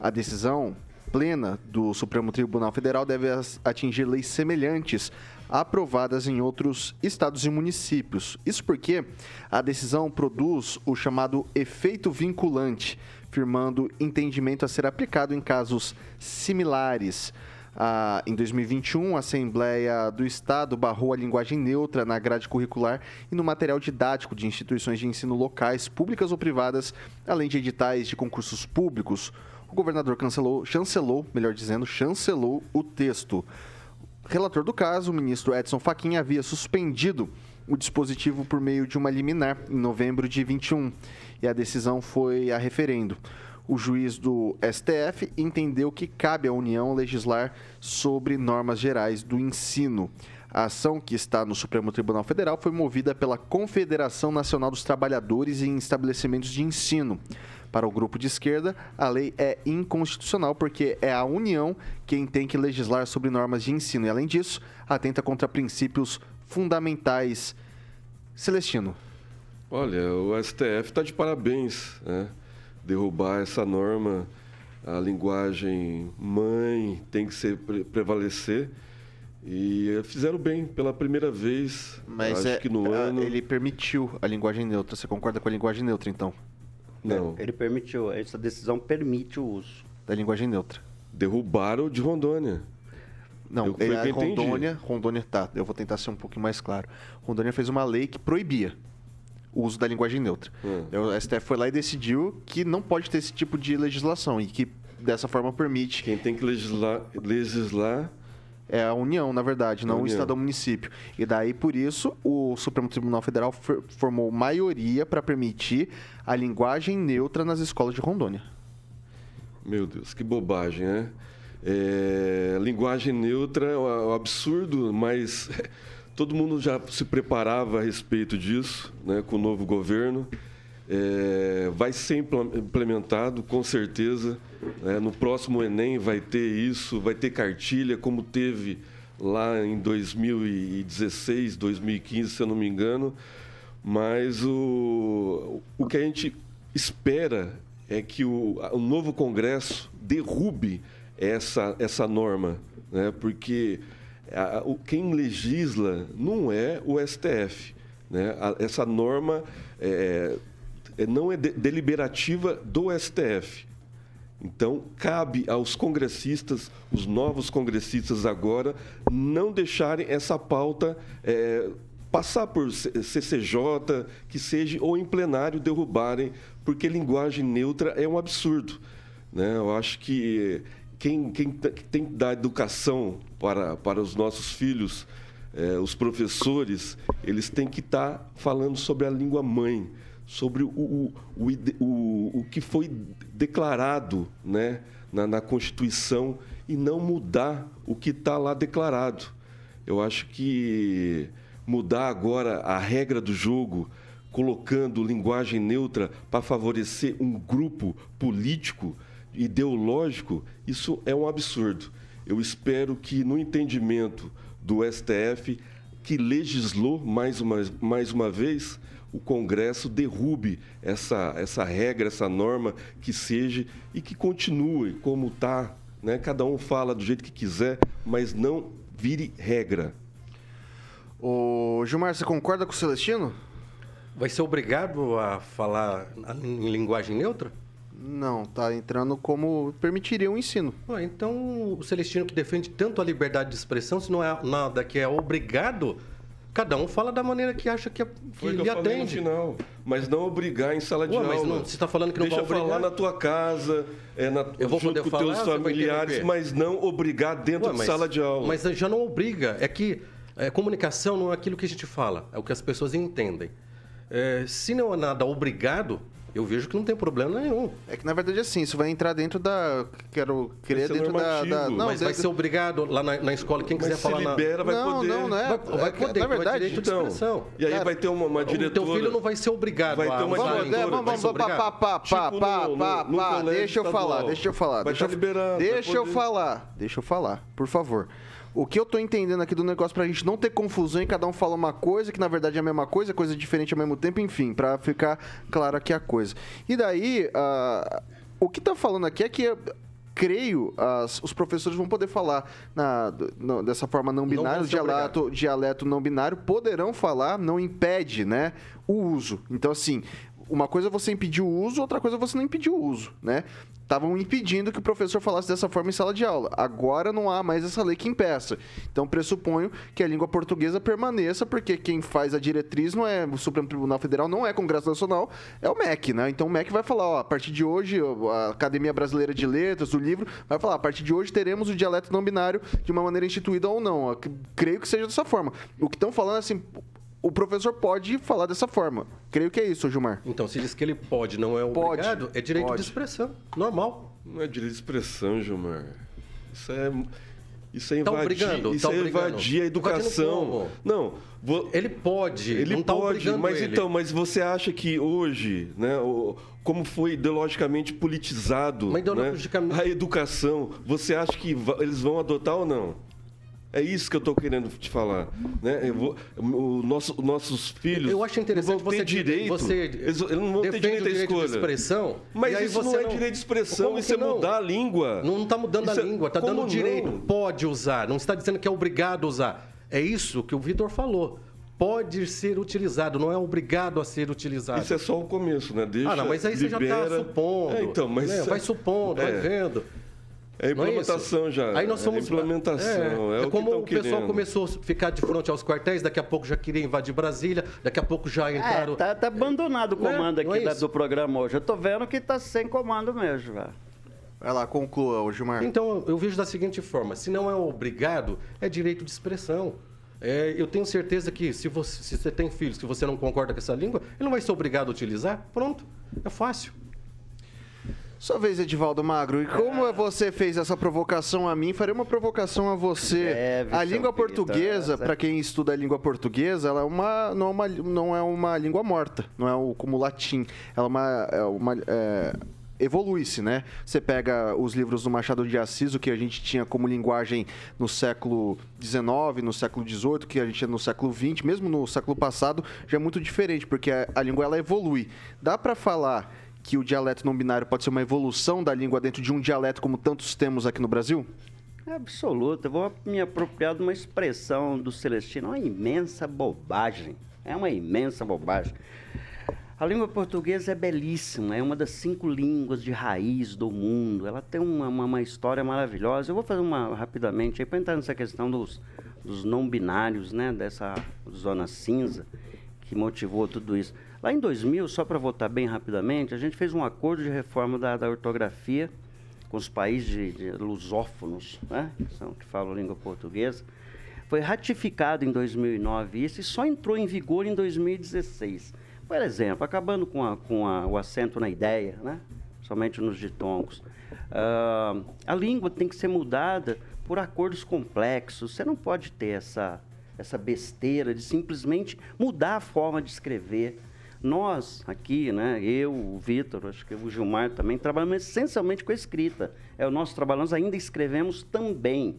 A decisão plena do Supremo Tribunal Federal deve atingir leis semelhantes aprovadas em outros estados e municípios. Isso porque a decisão produz o chamado efeito vinculante, firmando entendimento a ser aplicado em casos similares. Ah, em 2021, a Assembleia do Estado barrou a linguagem neutra na grade curricular e no material didático de instituições de ensino locais, públicas ou privadas, além de editais de concursos públicos. O governador cancelou, chancelou, melhor dizendo, chancelou o texto. Relator do caso, o ministro Edson Fachin havia suspendido o dispositivo por meio de uma liminar em novembro de 21 e a decisão foi a referendo o juiz do STF entendeu que cabe à União legislar sobre normas gerais do ensino. A ação que está no Supremo Tribunal Federal foi movida pela Confederação Nacional dos Trabalhadores em Estabelecimentos de Ensino. Para o grupo de esquerda, a lei é inconstitucional porque é a União quem tem que legislar sobre normas de ensino e, além disso, atenta contra princípios fundamentais. Celestino. Olha, o STF está de parabéns, né? derrubar essa norma, a linguagem mãe tem que ser prevalecer. E fizeram bem pela primeira vez. Mas acho é, que no ano. Ele permitiu a linguagem neutra. Você concorda com a linguagem neutra, então? Não. Ele permitiu. Essa decisão permite o uso. Da linguagem neutra. Derrubaram de Rondônia. Não, eu, ele, Rondônia, Rondônia tá. Eu vou tentar ser um pouquinho mais claro. Rondônia fez uma lei que proibia o uso da linguagem neutra. Hum. O STF foi lá e decidiu que não pode ter esse tipo de legislação e que dessa forma permite. Quem tem que legislar, legislar é a União, na verdade, não o Estado ou o município. E daí, por isso, o Supremo Tribunal Federal formou maioria para permitir a linguagem neutra nas escolas de Rondônia. Meu Deus, que bobagem, né? É, linguagem neutra é um absurdo, mas Todo mundo já se preparava a respeito disso, né, com o novo governo. É, vai ser implementado, com certeza. Né, no próximo Enem vai ter isso, vai ter cartilha, como teve lá em 2016, 2015, se eu não me engano. Mas o, o que a gente espera é que o, o novo Congresso derrube essa, essa norma, né, porque quem legisla não é o STF. Né? Essa norma é, é, não é deliberativa do STF. Então, cabe aos congressistas, os novos congressistas agora, não deixarem essa pauta é, passar por CCJ, que seja, ou em plenário derrubarem, porque linguagem neutra é um absurdo. Né? Eu acho que quem, quem tem que dar educação para, para os nossos filhos, eh, os professores, eles têm que estar tá falando sobre a língua mãe, sobre o, o, o, o, o que foi declarado né, na, na Constituição e não mudar o que está lá declarado. Eu acho que mudar agora a regra do jogo, colocando linguagem neutra para favorecer um grupo político, ideológico, isso é um absurdo. Eu espero que, no entendimento do STF, que legislou mais uma, mais uma vez, o Congresso derrube essa, essa regra, essa norma que seja e que continue como está. Né? Cada um fala do jeito que quiser, mas não vire regra. O Gilmar, você concorda com o Celestino? Vai ser obrigado a falar em linguagem neutra? Não, tá entrando como permitiria o ensino. Ah, então, o Celestino que defende tanto a liberdade de expressão, se não é nada que é obrigado, cada um fala da maneira que acha que, é- que Foi que lhe eu falei no atende. final. Mas não obrigar em sala de Ué, mas aula. não- você tá falando que não Deixa vai obrigar? falar na tua casa, é, na, Eu vou junto poder com falar, teus familiares, mas não obrigar dentro Ué, de mas- sala de aula. Mas já não obriga. É que é, comunicação não é aquilo que a gente fala, é o que as pessoas entendem. É, se não é nada obrigado, eu vejo que não tem problema nenhum. É que na verdade assim, isso vai entrar dentro da. Quero crer Vai ser dentro da, da. Não, Mas vai ser obrigado lá na, na escola, quem Mas quiser se falar libera, na... vai não, poder. não, não é. Vai, vai É que, poder, na vai verdade, direito de Então, expressão. e aí Cara, vai ter uma, uma O diretora... teu filho não vai ser obrigado Vai ter uma Vamos, é, diretora, vamos, vai vamos, pá, pá, pá, Tipo pá, pá, pá, pá, deixa eu falar, deixa eu falar. Vai deixa eu, liberado, vai deixa eu falar, deixa eu falar, por favor. O que eu tô entendendo aqui do negócio pra gente não ter confusão e cada um fala uma coisa, que na verdade é a mesma coisa, coisa diferente ao mesmo tempo, enfim, pra ficar claro aqui a coisa. E daí, ah, o que tá falando aqui é que creio, as- os professores vão poder falar na- no- dessa forma não binária, dialeto, dialeto não binário, poderão falar, não impede, né, o uso. Então, assim, uma coisa é você impedir o uso, outra coisa é você não impedir o uso, né? Estavam impedindo que o professor falasse dessa forma em sala de aula. Agora não há mais essa lei que impeça. Então, pressuponho que a língua portuguesa permaneça, porque quem faz a diretriz não é o Supremo Tribunal Federal, não é Congresso Nacional, é o MEC, né? Então, o MEC vai falar, ó, a partir de hoje, a Academia Brasileira de Letras, o livro, vai falar, a partir de hoje teremos o dialeto não binário de uma maneira instituída ou não. Eu Creio que seja dessa forma. O que estão falando, assim, o professor pode falar dessa forma. Creio que é isso, Gilmar. Então, se diz que ele pode, não é Pode, obrigado, é direito pode. de expressão. Normal. Não é direito de expressão, Gilmar. Isso é. Isso é Tá invadir, obrigando, isso tá é invadir a educação. Invadindo como? Não, vou- Ele pode, ele não tá pode, mas ele. então, mas você acha que hoje, né, o- como foi ideologicamente politizado Mas ideologicamente- né, a educação, você acha que eles vão adotar ou não? É isso que eu estou querendo te falar. Né? Vou, o nosso, os nossos filhos. Eu acho interessante não vão ter você, direito. você eles, eles não vão ter direito à direito escolha. de expressão. Mas aí isso você não é direito de expressão, isso é não? mudar a língua. Não está mudando Isso a é- língua, está dando direito. não? Pode usar, não está dizendo que é obrigado a usar. É isso que o Vitor falou. Pode ser utilizado, não é obrigado a ser utilizado. Isso é só o começo, né? Deixa, ah, não, mas aí você já libera. está supondo. É, então, mas né? Vai supondo, é. vai vendo. É é implementação isso? já. Aí nós É somos. implementação. É, É, o que como o pessoal querendo. começou a ficar de frente aos quartéis, daqui a pouco já queria invadir Brasília, daqui a pouco já entraram. É, tá, tá abandonado o Né? comando aqui é da- do programa hoje. Eu tô vendo que tá sem comando mesmo, velho. Vai lá, conclua, Gilmar. Então, eu vejo da seguinte forma: se não é obrigado, é direito de expressão. É, eu tenho certeza que se você, se você tem filhos que você não concorda com essa língua, ele não vai ser obrigado a utilizar. Pronto. É fácil. Sua vez, Edivaldo Magro. E como você fez essa provocação a mim, farei uma provocação a você. Deve, a língua portuguesa, para quem estuda a língua portuguesa, ela é uma, não, é uma, não é uma língua morta, não é o, como o latim. Ela é uma. É uma é, Evolui-se, né? Você pega os livros do Machado de Assis, o que a gente tinha como linguagem no século XIX, no século XVIII, que a gente tinha no século XX, mesmo no século passado, já é muito diferente, porque a, a língua ela evolui. Dá para falar que o dialeto não binário pode ser uma evolução da língua dentro de um dialeto como tantos temos aqui no Brasil? É absoluto. Eu vou me apropriar de uma expressão do Celestino. É uma imensa bobagem. É uma imensa bobagem. A língua portuguesa é belíssima, é uma das cinco línguas de raiz do mundo. Ela tem uma, uma, uma história maravilhosa. Eu vou fazer uma rapidamente aí para entrar nessa questão dos, dos não binários, né? Dessa zona cinza que motivou tudo isso. Lá em 2000, só para votar bem rapidamente, a gente fez um acordo de reforma da, da ortografia com os países de, de lusófonos, né? que, são, que falam língua portuguesa. Foi ratificado em 2009 isso e só entrou em vigor em 2016. Por exemplo, acabando com, a- com a- o acento na ideia, né? somente nos ditongos. Ah, a língua tem que ser mudada por acordos complexos. Você não pode ter essa, essa besteira de simplesmente mudar a forma de escrever. Nós aqui, né, eu, o Vitor, acho que o Gilmar também, trabalhamos essencialmente com a escrita. É o nosso trabalho, nós ainda escrevemos também.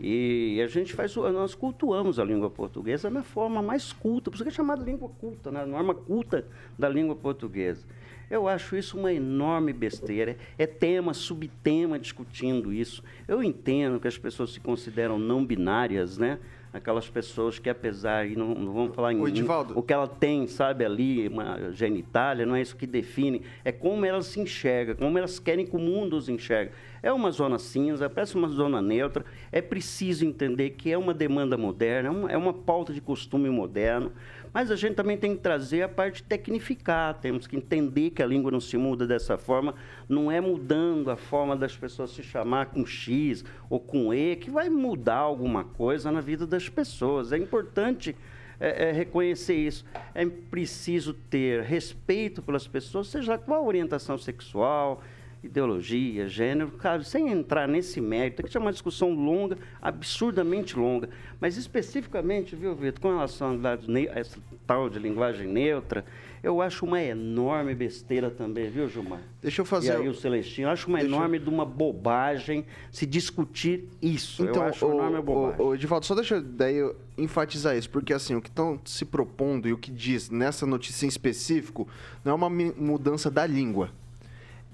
E a gente faz, nós cultuamos a língua portuguesa na forma mais culta, por isso que é chamada língua culta, né? norma culta da língua portuguesa. Eu acho isso uma enorme besteira. É tema, subtema discutindo isso. Eu entendo que as pessoas se consideram não binárias, né? Aquelas pessoas que apesar, e não, não vamos falar em, Edivaldo. o que ela tem, sabe, ali, uma genitália, não é isso que define, é como elas se enxergam, como elas querem que o mundo os enxergue. É uma zona cinza, parece uma zona neutra, é preciso entender que é uma demanda moderna, é uma, é uma pauta de costume moderno, mas a gente também tem que trazer a parte tecnificar, temos que entender que a língua não se muda dessa forma, não é mudando a forma das pessoas se chamar com X ou com E que vai mudar alguma coisa na vida das pessoas. É importante é, é, reconhecer isso. É preciso ter respeito pelas pessoas, seja qual a orientação sexual, ideologia, gênero, claro, sem entrar nesse mérito, que é uma discussão longa, absurdamente longa. Mas especificamente, viu, Vitor, com relação a essa tal de linguagem neutra, eu acho uma enorme besteira também, viu, Gilmar? Deixa eu fazer- E aí o Celestino, eu acho uma Deixa eu- enorme de uma bobagem se discutir isso. eu acho uma enorme bobagem. Então, o, o Edivaldo, só deixa eu, daí eu enfatizar isso, porque assim, o que estão se propondo e o que diz nessa notícia em específico não é uma mudança da língua.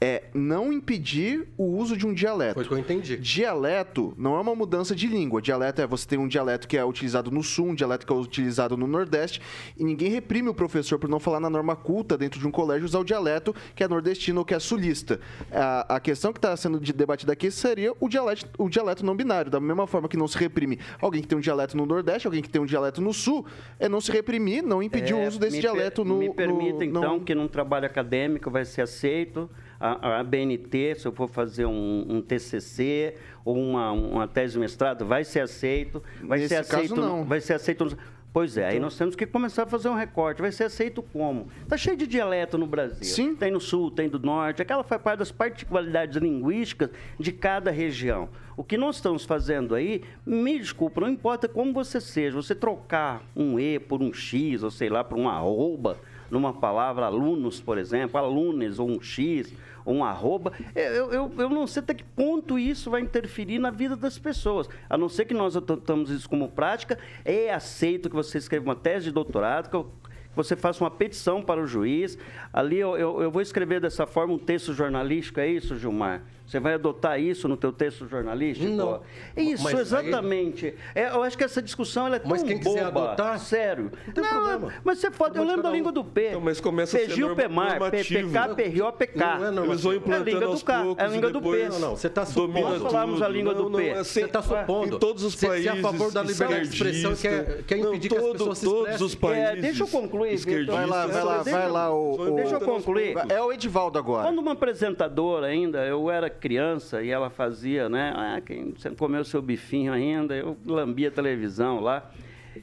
É não impedir o uso de um dialeto. Foi o que eu entendi. Dialeto não é uma mudança de língua. Dialeto é você tem um dialeto que é utilizado no sul, um dialeto que é utilizado no nordeste, e ninguém reprime o professor por não falar na norma culta dentro de um colégio usar o dialeto que é nordestino ou que é sulista. A, a questão que está sendo de- debatida aqui seria o dialeto, o dialeto não binário. Da mesma forma que não se reprime alguém que tem um dialeto no nordeste, alguém que tem um dialeto no sul, é não se reprimir, não impedir o É, uso desse me per- dialeto no. Me permita, no- então, não- que num trabalho acadêmico vai ser aceito. A, a BNT, se eu for fazer um, um TCC ou uma, uma tese de mestrado, vai ser aceito. Vai Nesse ser caso, aceito. não. Vai ser aceito. Pois é, aí nós temos que começar a fazer um recorte. Vai ser aceito como? Está cheio de dialeto no Brasil. Sim. Tem no sul, tem do norte. Aquela faz parte das particularidades linguísticas de cada região. O que nós estamos fazendo aí, me desculpa, não importa como você seja, você trocar um E por um X, ou sei lá, por um arroba, numa palavra alunos, por exemplo, alunos, ou um X, um arroba, eu, eu, eu não sei até que ponto isso vai interferir na vida das pessoas. A não ser que nós adotamos isso como prática, é aceito que você escreva uma tese de doutorado, que você faça uma petição para o juiz. Ali eu, eu, eu vou escrever dessa forma um texto jornalístico, é isso, Gilmar? Você vai adotar isso no teu texto jornalístico? Não. Isso, Mas aí- exatamente. É, eu acho que essa discussão ela é Mas tão quem boba. adotar, Sério. não tem problema. Mas você pode... Eu lembro da cada um. língua do P. Então, mas começa a ser PEMAR. PPK, PRO, PK. Não é normativo. Eles vão É a implantando língua do aos K, poucos é a língua do P. Não, não, você está supondo. Nós falamos a língua do Não, não, P. é assim, Você está supondo. Em todos os países. Você é a favor da liberdade de expressão e quer, impedir que as pessoas se todos os países. É, deixa eu concluir, Vitor. Vai lá, vai lá, vai lá, Deixa eu concluir. É o Edivaldo agora. Quando uma apresentadora ainda, eu era criança e ela fazia, né? Ah, quem você comeu seu bifinho ainda, eu lambia a televisão lá.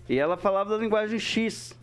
E ela falava da linguagem X.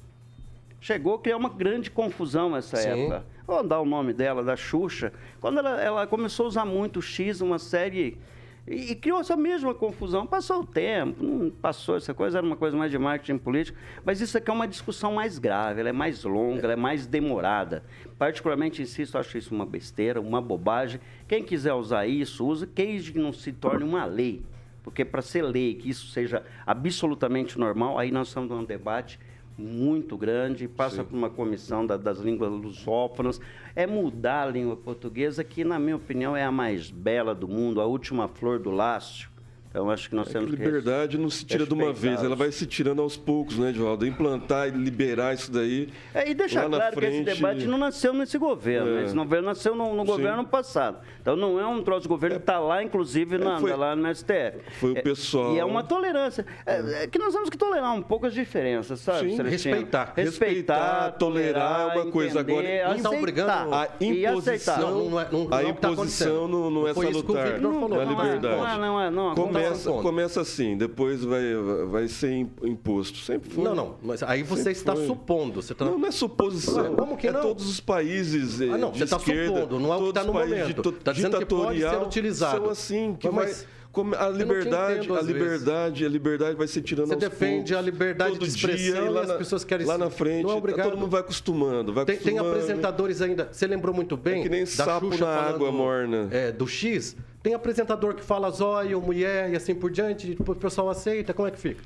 Chegou a criar uma grande confusão nessa Sim. época. Vou dar o nome dela, da Xuxa. Quando ela, ela começou a usar muito o X, uma série. E, e criou essa mesma confusão. Passou o tempo, não passou essa coisa, era uma coisa mais de marketing político. Mas isso aqui é uma discussão mais grave, ela é mais longa, ela é mais demorada. Particularmente, insisto, acho isso uma besteira, uma bobagem. Quem quiser usar isso, usa, desde que não se torne uma lei. Porque para ser lei, que isso seja absolutamente normal, aí nós estamos num debate muito grande, passa por uma comissão da- das línguas lusófonas, é mudar a língua portuguesa, que, na minha opinião, é a mais bela do mundo, a última flor do lácio. Então, acho que nós É que temos que... liberdade não se tira de uma vez, ela vai se tirando aos poucos, né, Edivaldo? Implantar e liberar isso daí. É, e deixar lá na claro que esse frente- debate não nasceu nesse governo. É. Esse governo nasceu no, no governo passado. Então não é um troço de governo que está lá, inclusive, na, foi- lá no STF. foi o É, pessoal- E é uma tolerância. É, é que nós temos que tolerar um pouco as diferenças, sabe? Sim, Celestino? respeitar. Respeitar, tolerar é uma coisa. Agora, entender, não tá obrigando aceitar. A E aceitar. imposição, Não, não é- não- não a é o que tá imposição acontecendo. não, não é Foi isso que o salutar Victor falou. na Não é, liberdade. Não é, não é, não. Começa, ponto. Começa assim, depois vai, vai ser im- imposto. Sempre foi. Não, não, mas aí você Sempre está foi. supondo. Você está... Não, não é suposição. Ué, como que é não? todos os países eh, Ah, não, de você está supondo, não é o que todos está os no países momento. Está dizendo que pode ser utilizado. São assim, que Mas- vai... A não liberdade, entendo, a às vezes. liberdade, a liberdade vai ser tirando Você aos defende poucos, a liberdade de expressão dia, e lá as na- pessoas querem Lá na frente, Não é obrigado. todo mundo vai acostumando, vai Tem, tem acostumando. apresentadores ainda. Você lembrou muito bem? É que nem da sapo Xuxa na água morna. É, do X. Tem apresentador que fala zóio, mulher e assim por diante, e o pessoal aceita, como é que fica?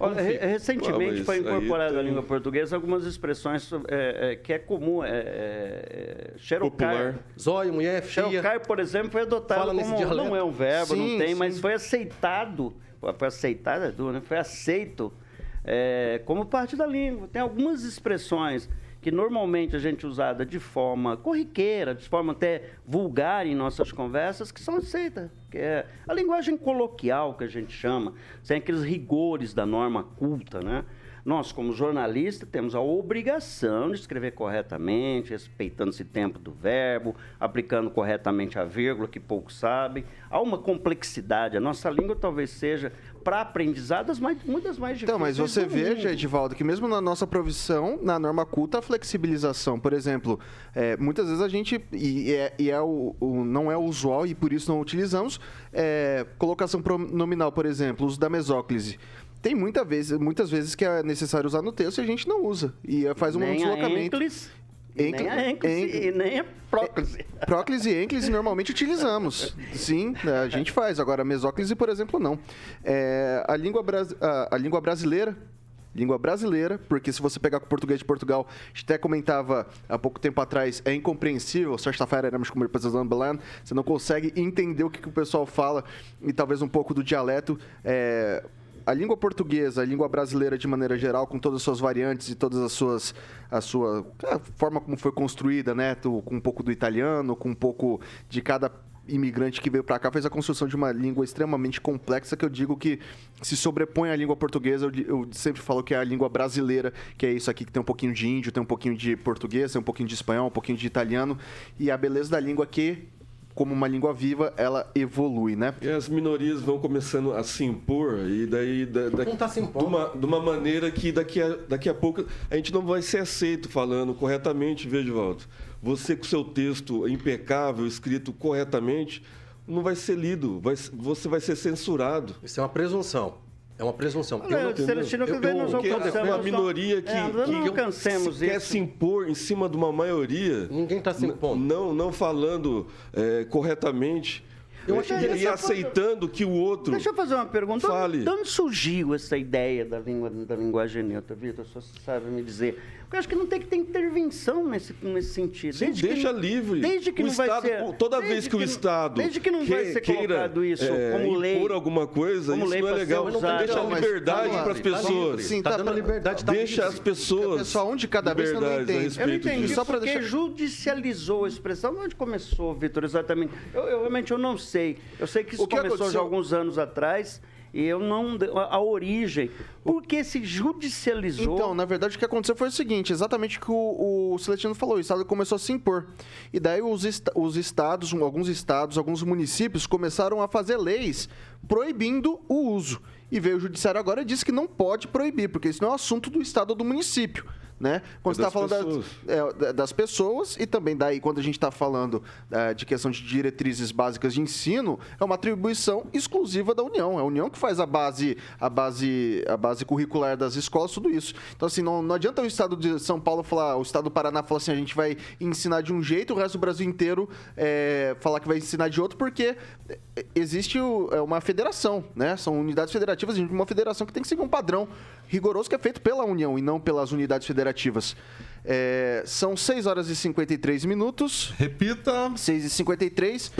Olha, re- recentemente Ah, foi incorporado à tem- língua portuguesa algumas expressões é, é, que é comum. É, é, é, xerocar. Zóio, mulher, fia. Xerocar, por exemplo, foi adotado Fala nesse como dialeto. não é um verbo, Sim, não tem, sim. mas foi aceitado. Foi aceitado, é né? Foi aceito é, como parte da língua. Tem algumas expressões que normalmente a gente usada de forma corriqueira, de forma até vulgar em nossas conversas, que são aceitas. Que é a linguagem coloquial que a gente chama, sem aqueles rigores da norma culta, né? Nós, como jornalistas, temos a obrigação de escrever corretamente, respeitando esse tempo do verbo, aplicando corretamente a vírgula, que poucos sabem. Há uma complexidade. A nossa língua talvez seja, para aprendizado, das mais, uma das mais difíceis. Então, mas você veja, Edivaldo, que mesmo na nossa profissão, na norma culta, a flexibilização, por exemplo, é, muitas vezes a gente, e, é, e é o, o- não é usual e por isso não utilizamos, é, colocação pronominal, por exemplo, uso da mesóclise. Tem muita vez, muitas vezes que é necessário usar no texto e a gente não usa. E é, faz um nem deslocamento. Encl- nem a ênclise e nem a próclise. Próclise e ênclise normalmente utilizamos. Sim, a gente faz. Agora, mesóclise, por exemplo, não. É, a, língua bras- a, a língua brasileira. Língua brasileira, porque se você pegar com o português de Portugal, a gente até comentava há pouco tempo atrás, é incompreensível, sexta-feira iremos comer Belan, você não consegue entender o que, que o pessoal fala e talvez um pouco do dialeto. É, a língua portuguesa, a língua brasileira de maneira geral, com todas as suas variantes e todas as suas a sua a forma como foi construída, né, com um pouco do italiano, com um pouco de cada imigrante que veio para cá fez a construção de uma língua extremamente complexa que eu digo que se sobrepõe à língua portuguesa. Eu, eu sempre falo que é a língua brasileira, que é isso aqui que tem um pouquinho de índio, tem um pouquinho de português, tem um pouquinho de espanhol, um pouquinho de italiano e a beleza da língua que como uma língua viva, ela evolui, né? E as minorias vão começando a se impor, e daí. Da, da, Não tá se de, uma, de uma maneira que daqui a, daqui a pouco a gente não vai ser aceito falando corretamente, veja, Walter. Você com seu texto impecável, escrito corretamente, não vai ser lido, vai, você vai ser censurado. Isso é uma presunção. É uma presunção. Olha, Eu não- Celestino, que eu- nós eu- alcançamos- é uma minoria que, É, que alcancemos quer se impor em cima de uma maioria. Ninguém está se impondo. Não, não falando é, corretamente. Eu é, acho e- interessante- e aceitando que o outro. Deixa eu fazer uma pergunta. De onde- Fale. De onde surgiu essa ideia da, língua, da linguagem neutra, Vitor? Se você sabe me dizer. Porque eu acho que não tem que ter intervenção nesse, nesse sentido. Sim, Desde que deixa não- livre. Desde que o não vai Estado, ser. toda vez que, o não- Estado Desde que não vai que- ser queira, colocado isso é, como lei. impor alguma coisa, como isso não é legal. usada. Deixa a Não, liberdade tá para as tá pessoas. Sim, tá, tá dando pra- liberdade, tá Deixa as pessoas. Pessoal, um de cada vez, não entende. Eu não entendi, disso. Só porque deixar- judicializou a expressão. Onde começou, Vitor, exatamente? Eu, eu realmente eu não sei. Eu sei que isso O que começou já há alguns anos atrás eu não... A, a origem. Por que se judicializou? Então, na verdade, o que aconteceu foi o seguinte: exatamente o que o, o Celestino falou. O Estado começou a se impor. E daí os, est- os estados, alguns estados, alguns municípios começaram a fazer leis proibindo o uso. E veio o judiciário agora e disse que não pode proibir, porque isso não é um assunto do estado ou do município. Né? Quando É você está das falando pessoas. das, é, da- das pessoas e também daí quando a gente está falando é, de questão de diretrizes básicas de ensino é uma atribuição exclusiva da União é a União que faz a base a base a base curricular das escolas tudo isso então assim não, não adianta o Estado de São Paulo falar o Estado do Paraná falar assim a gente vai ensinar de um jeito o resto do Brasil inteiro é, falar que vai ensinar de outro porque é, existe o- é uma federação né são unidades federativas a gente tem uma federação que tem que seguir um padrão rigoroso que é feito pela União e não pelas unidades federativas é, são 6 horas e 53 minutos. Repita. 6 e 53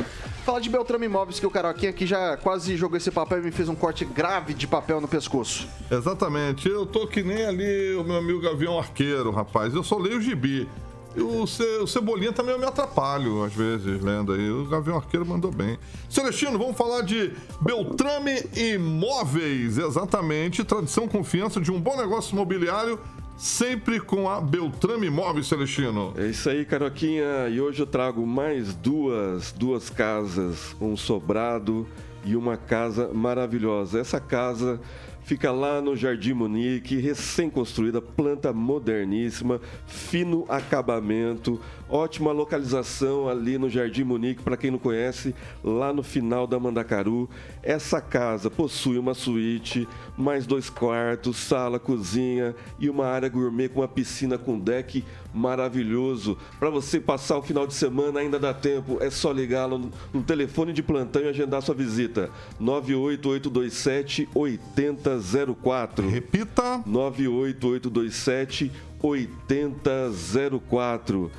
Fala de Beltrame Imóveis, que o Caroquinha aqui já quase jogou esse papel e me fez um corte grave de papel no pescoço. Exatamente. Eu tô que nem ali o meu amigo Gavião Arqueiro, rapaz. Eu só leio o gibi. E o, Ce, o Cebolinha também eu me atrapalho, às vezes, lendo aí. O Gavião Arqueiro mandou bem. Celestino, vamos falar de Beltrame Imóveis. Exatamente. Tradição, confiança de um bom negócio imobiliário, sempre com a Beltrame Imóveis, Celestino. É isso aí, Caroquinha. E hoje eu trago mais duas, duas casas, um sobrado e uma casa maravilhosa. Essa casa Fica lá no Jardim Munique, recém-construída, planta moderníssima, fino acabamento, ótima localização ali no Jardim Munique, para quem não conhece, lá no final da Mandacaru. Essa casa possui uma suíte, mais dois quartos, sala, cozinha e uma área gourmet com uma piscina com deck maravilhoso. Para você passar o final de semana ainda dá tempo, é só ligar no, no telefone de plantão e agendar sua visita. 98827 8004. Repita. 98827 8004.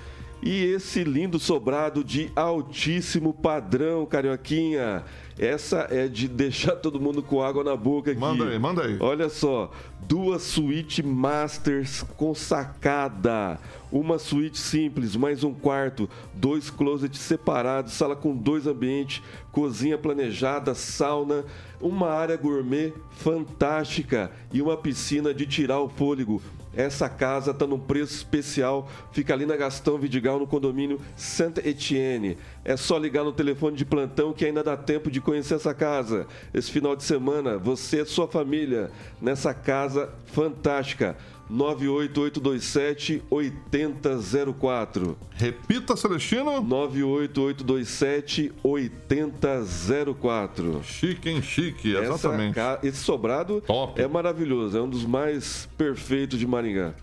E esse lindo sobrado de altíssimo padrão, Carioquinha. Essa é de deixar todo mundo com água na boca aqui. Manda aí, manda aí. Olha só, duas suíte masters com sacada. Uma suíte simples, mais um quarto, dois closets separados, sala com dois ambientes, cozinha planejada, sauna, uma área gourmet fantástica e uma piscina de tirar o fôlego. Essa casa está num preço especial, fica ali na Gastão Vidigal, no condomínio Santa Etienne. É só ligar no telefone de plantão que ainda dá tempo de conhecer essa casa. Esse final de semana, você e sua família, nessa casa fantástica. 98827 8004. Repita, Celestino. 98827 8004. Chique, hein? Chique, Essa exatamente. ca- esse sobrado Top. é maravilhoso, é um dos mais perfeitos de Maringá.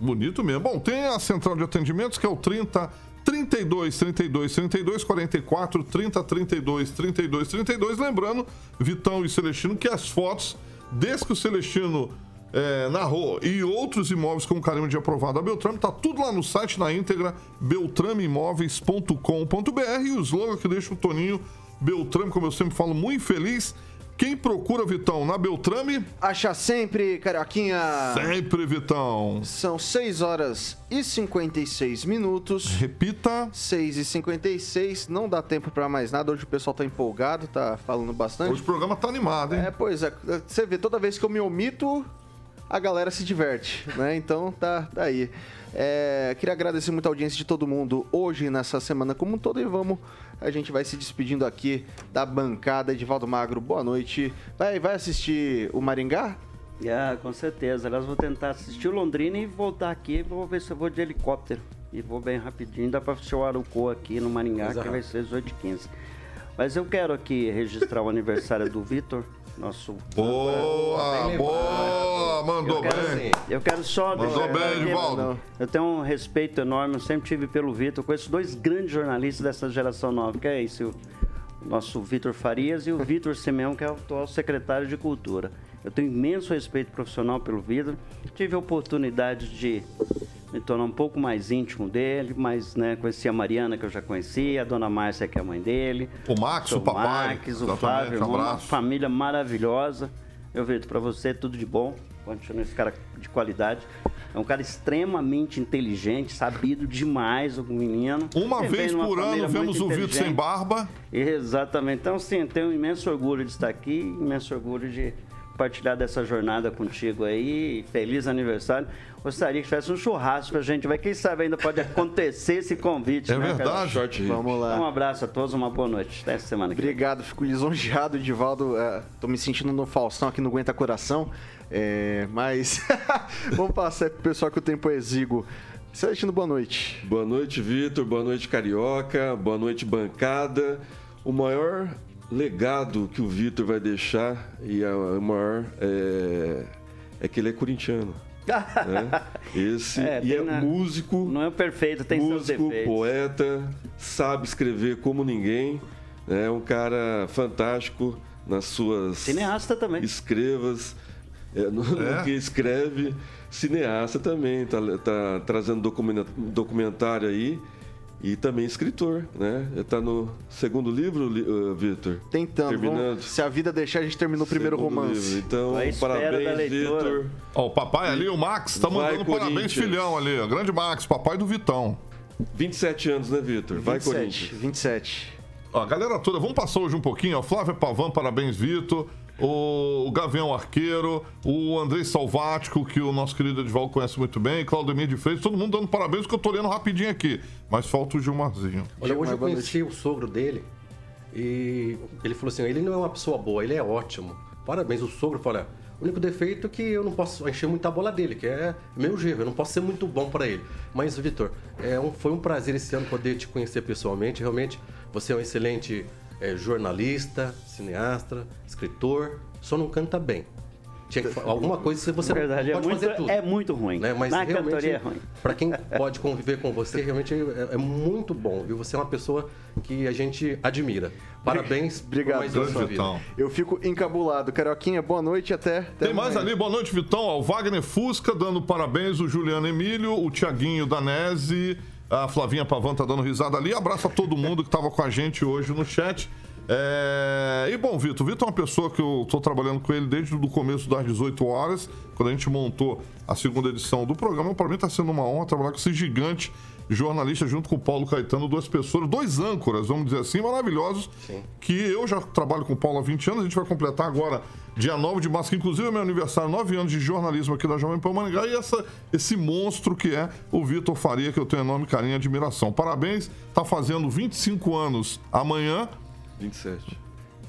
Bonito mesmo. Bom, tem a central de atendimentos que é o 30 32 32 32 44 30 32 32 32. Lembrando, Vitão e Celestino, que as fotos, desde que o Celestino é, narrou e outros imóveis com carimbo de aprovado da Beltrame, tá tudo lá no site na íntegra beltrameimóveis.com.br e o slogan que deixa o Toninho Beltrame, como eu sempre falo, muito feliz. Quem procura, Vitão, na Beltrame? Acha sempre, Carioquinha. Sempre, Vitão. São 6 horas e 56 minutos. Repita. 6 e 56 não dá tempo pra mais nada. Hoje o pessoal tá empolgado, tá falando bastante. Hoje o programa tá animado, hein? É, pois é. Você vê, toda vez que eu me omito, a galera se diverte, né? Então tá, tá aí. É, queria agradecer muito a audiência de todo mundo hoje, nessa semana como um todo, e vamos. A gente vai se despedindo aqui da bancada. Edivaldo Magro, boa noite. Vai, vai assistir o Maringá? Ah, com certeza. Aliás, vou tentar assistir o Londrina e voltar aqui. Vou ver se eu vou de helicóptero. E vou bem rapidinho. Dá pra assistir o Arucô aqui no Maringá, Coisa que vai ser 18h15. Mas eu quero aqui registrar o aniversário do Vitor, nosso. Boa, boa, mandou eu quero, bem. Eu quero só Mandou bem, Edivaldo. Eu tenho um respeito enorme, eu sempre tive pelo Vitor. Conheço dois grandes jornalistas dessa geração nova, que é esse, o nosso Vitor Farias e o Vitor Simeão, que é o atual secretário de Cultura. Eu tenho imenso respeito profissional pelo Vitor. Tive a oportunidade de me tornar um pouco mais íntimo dele, mas né, conheci a Mariana, que eu já conhecia, a dona Márcia, que é a mãe dele. O Max, seu o papai. Max, o Flávio, irmão, uma família maravilhosa. Eu vejo para você tudo de bom. Continua esse cara de qualidade. É um cara extremamente inteligente, sabido demais, o menino. Uma Ele vez por ano vemos o Vitor sem barba. Exatamente. Então, sim, tenho um imenso orgulho de estar aqui, imenso orgulho de compartilhar dessa jornada contigo aí. Feliz aniversário. Gostaria que tivesse um churrasco pra gente, vai. Quem sabe ainda pode acontecer esse convite, É né, verdade. Rip. Vamos lá. Um abraço a todos, uma boa noite. Até essa semana que vem. Obrigado, fico lisonjeado, Edivaldo. É, tô me sentindo no Faustão aqui no Aguenta Coração. É, mas vamos passar pro pessoal que o tempo é exíguo. Celestino, boa noite. Boa noite, Vitor. Boa noite, Carioca. Boa noite, bancada. O maior legado que o Vitor vai deixar, e a- o maior, é, é que ele é corintiano. né? Esse, É, e é na- músico, Não é perfeito, tem músico, poeta, sabe escrever como ninguém. É um cara fantástico nas suas Cineasta também. escrevas, é, no, no É? que escreve, cineasta também, tá, tá trazendo documentário aí e também escritor, né? Tá no segundo livro, li- uh, Vitor? Tentando. Terminando. vamos- se a vida deixar, a gente termina o primeiro Segundo romance. livro. Então, parabéns. Vitor. Ó, o papai ali, o Max, tá Vai, mandando parabéns, filhão ali. ó. Grande Max, papai do Vitão. 27 anos, né, Vitor? Vai, 27, Corinthians. 27. Ó, a galera toda, vamos passar hoje um pouquinho. Ó, Flávia Pavan, parabéns, Vitor. O, Gavião Arqueiro, o Andrei Salvático, que o nosso querido Edvaldo conhece muito bem, Claudemir de Freitas, todo mundo dando parabéns, que eu tô lendo rapidinho aqui. Mas falta o Gilmarzinho. Olha, hoje eu conheci o sogro dele e ele falou assim: ele não é uma pessoa boa, ele é ótimo. Parabéns, o sogro fala: O único defeito é que eu não posso encher muita bola dele, que é meu gerro, eu não posso ser muito bom para ele. Mas, Vitor, é um, foi um prazer esse ano poder te conhecer pessoalmente. Realmente, você é um excelente é, jornalista, cineasta, escritor, só não canta bem. Tinha que, alguma coisa se você Verdade, não é pode muito, fazer tudo. é muito ruim. Né? Mas Na realmente, cantoria é ruim. para quem pode conviver com você, realmente é, é muito bom, viu? Você é uma pessoa que a gente admira. Parabéns Obrigado, por. Vitão. Eu fico encabulado. Carioquinha, boa noite até. até Tem mais amanhã. ali, boa noite, Vitão. Ó, O Wagner Fusca dando parabéns, o Juliano Emílio, o Tiaguinho Danese, a Flavinha Pavan tá dando risada ali. Abraço a todo mundo que tava com a gente hoje no chat. É, E bom, Vitor, o Vitor é uma pessoa que eu tô trabalhando com ele desde o começo das 18 horas, quando a gente montou a segunda edição do programa. Para mim tá sendo uma honra trabalhar com esse gigante jornalista junto com o Paulo Caetano, duas pessoas, dois âncoras, vamos dizer assim, maravilhosos, que eu já trabalho com o Paulo há 20 anos, a gente vai completar agora, dia 9 de março, que inclusive é meu aniversário, 9 anos de jornalismo aqui da Jovem Pan Maringá, e essa, esse monstro que é o Vitor Faria, que eu tenho enorme carinho e admiração. Parabéns, tá fazendo 25 anos amanhã, 27.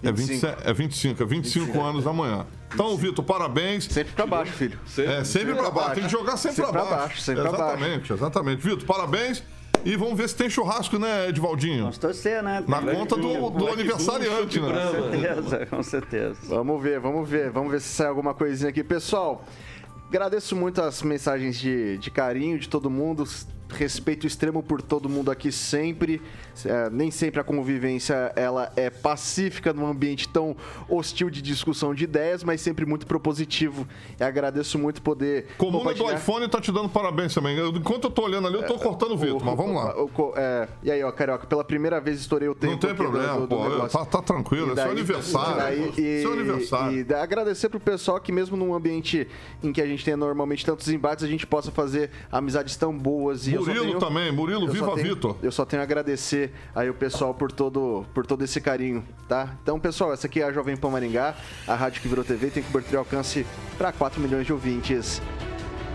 é 27, é 25, é 25 anos amanhã. Então, Vitor, parabéns. Sempre pra baixo, filho. É, sempre pra baixo. Tem que jogar sempre, Sempre pra baixo. baixo, sempre pra baixo. exatamente, exatamente. Vitor, parabéns. E vamos ver se tem churrasco, né, Edivaldinho? Vamos torcer, né? Na Tem- conta do, do aniversariante, né? Com certeza, com certeza. Vamos ver, vamos ver, vamos ver se sai alguma coisinha aqui. Pessoal, agradeço muito as mensagens de, de carinho de todo mundo. Respeito extremo por todo mundo aqui sempre. É, nem sempre a convivência ela é pacífica num ambiente tão hostil de discussão de ideias, mas sempre muito propositivo. E agradeço muito poder Comuna do iPhone tá te dando parabéns também. Eu- enquanto eu tô olhando ali, eu tô cortando o Vitor, mas vamos lá. O- o- é, e aí, ó, Carioca, pela primeira vez estourei o tempo. Não tem problema, do- do pô. negócio. Tá, tá tranquilo, E é seu daí- aniversário. e daí- e- Seu aniversário. E da- agradecer pro pessoal que mesmo num ambiente em que a gente tem normalmente tantos embates, a gente possa fazer amizades tão boas. E Murilo tenho- também, Murilo, viva tenho- Vitor. Eu só tenho a agradecer aí o pessoal por todo, por todo esse carinho, tá? Então, pessoal, essa aqui é a Jovem Pan Maringá, a rádio que virou TV, tem cobertura e alcance para 4 milhões de ouvintes.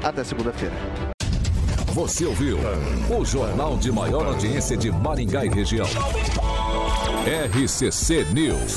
Até segunda-feira. Você ouviu o jornal de maior audiência de Maringá e região. RCC News.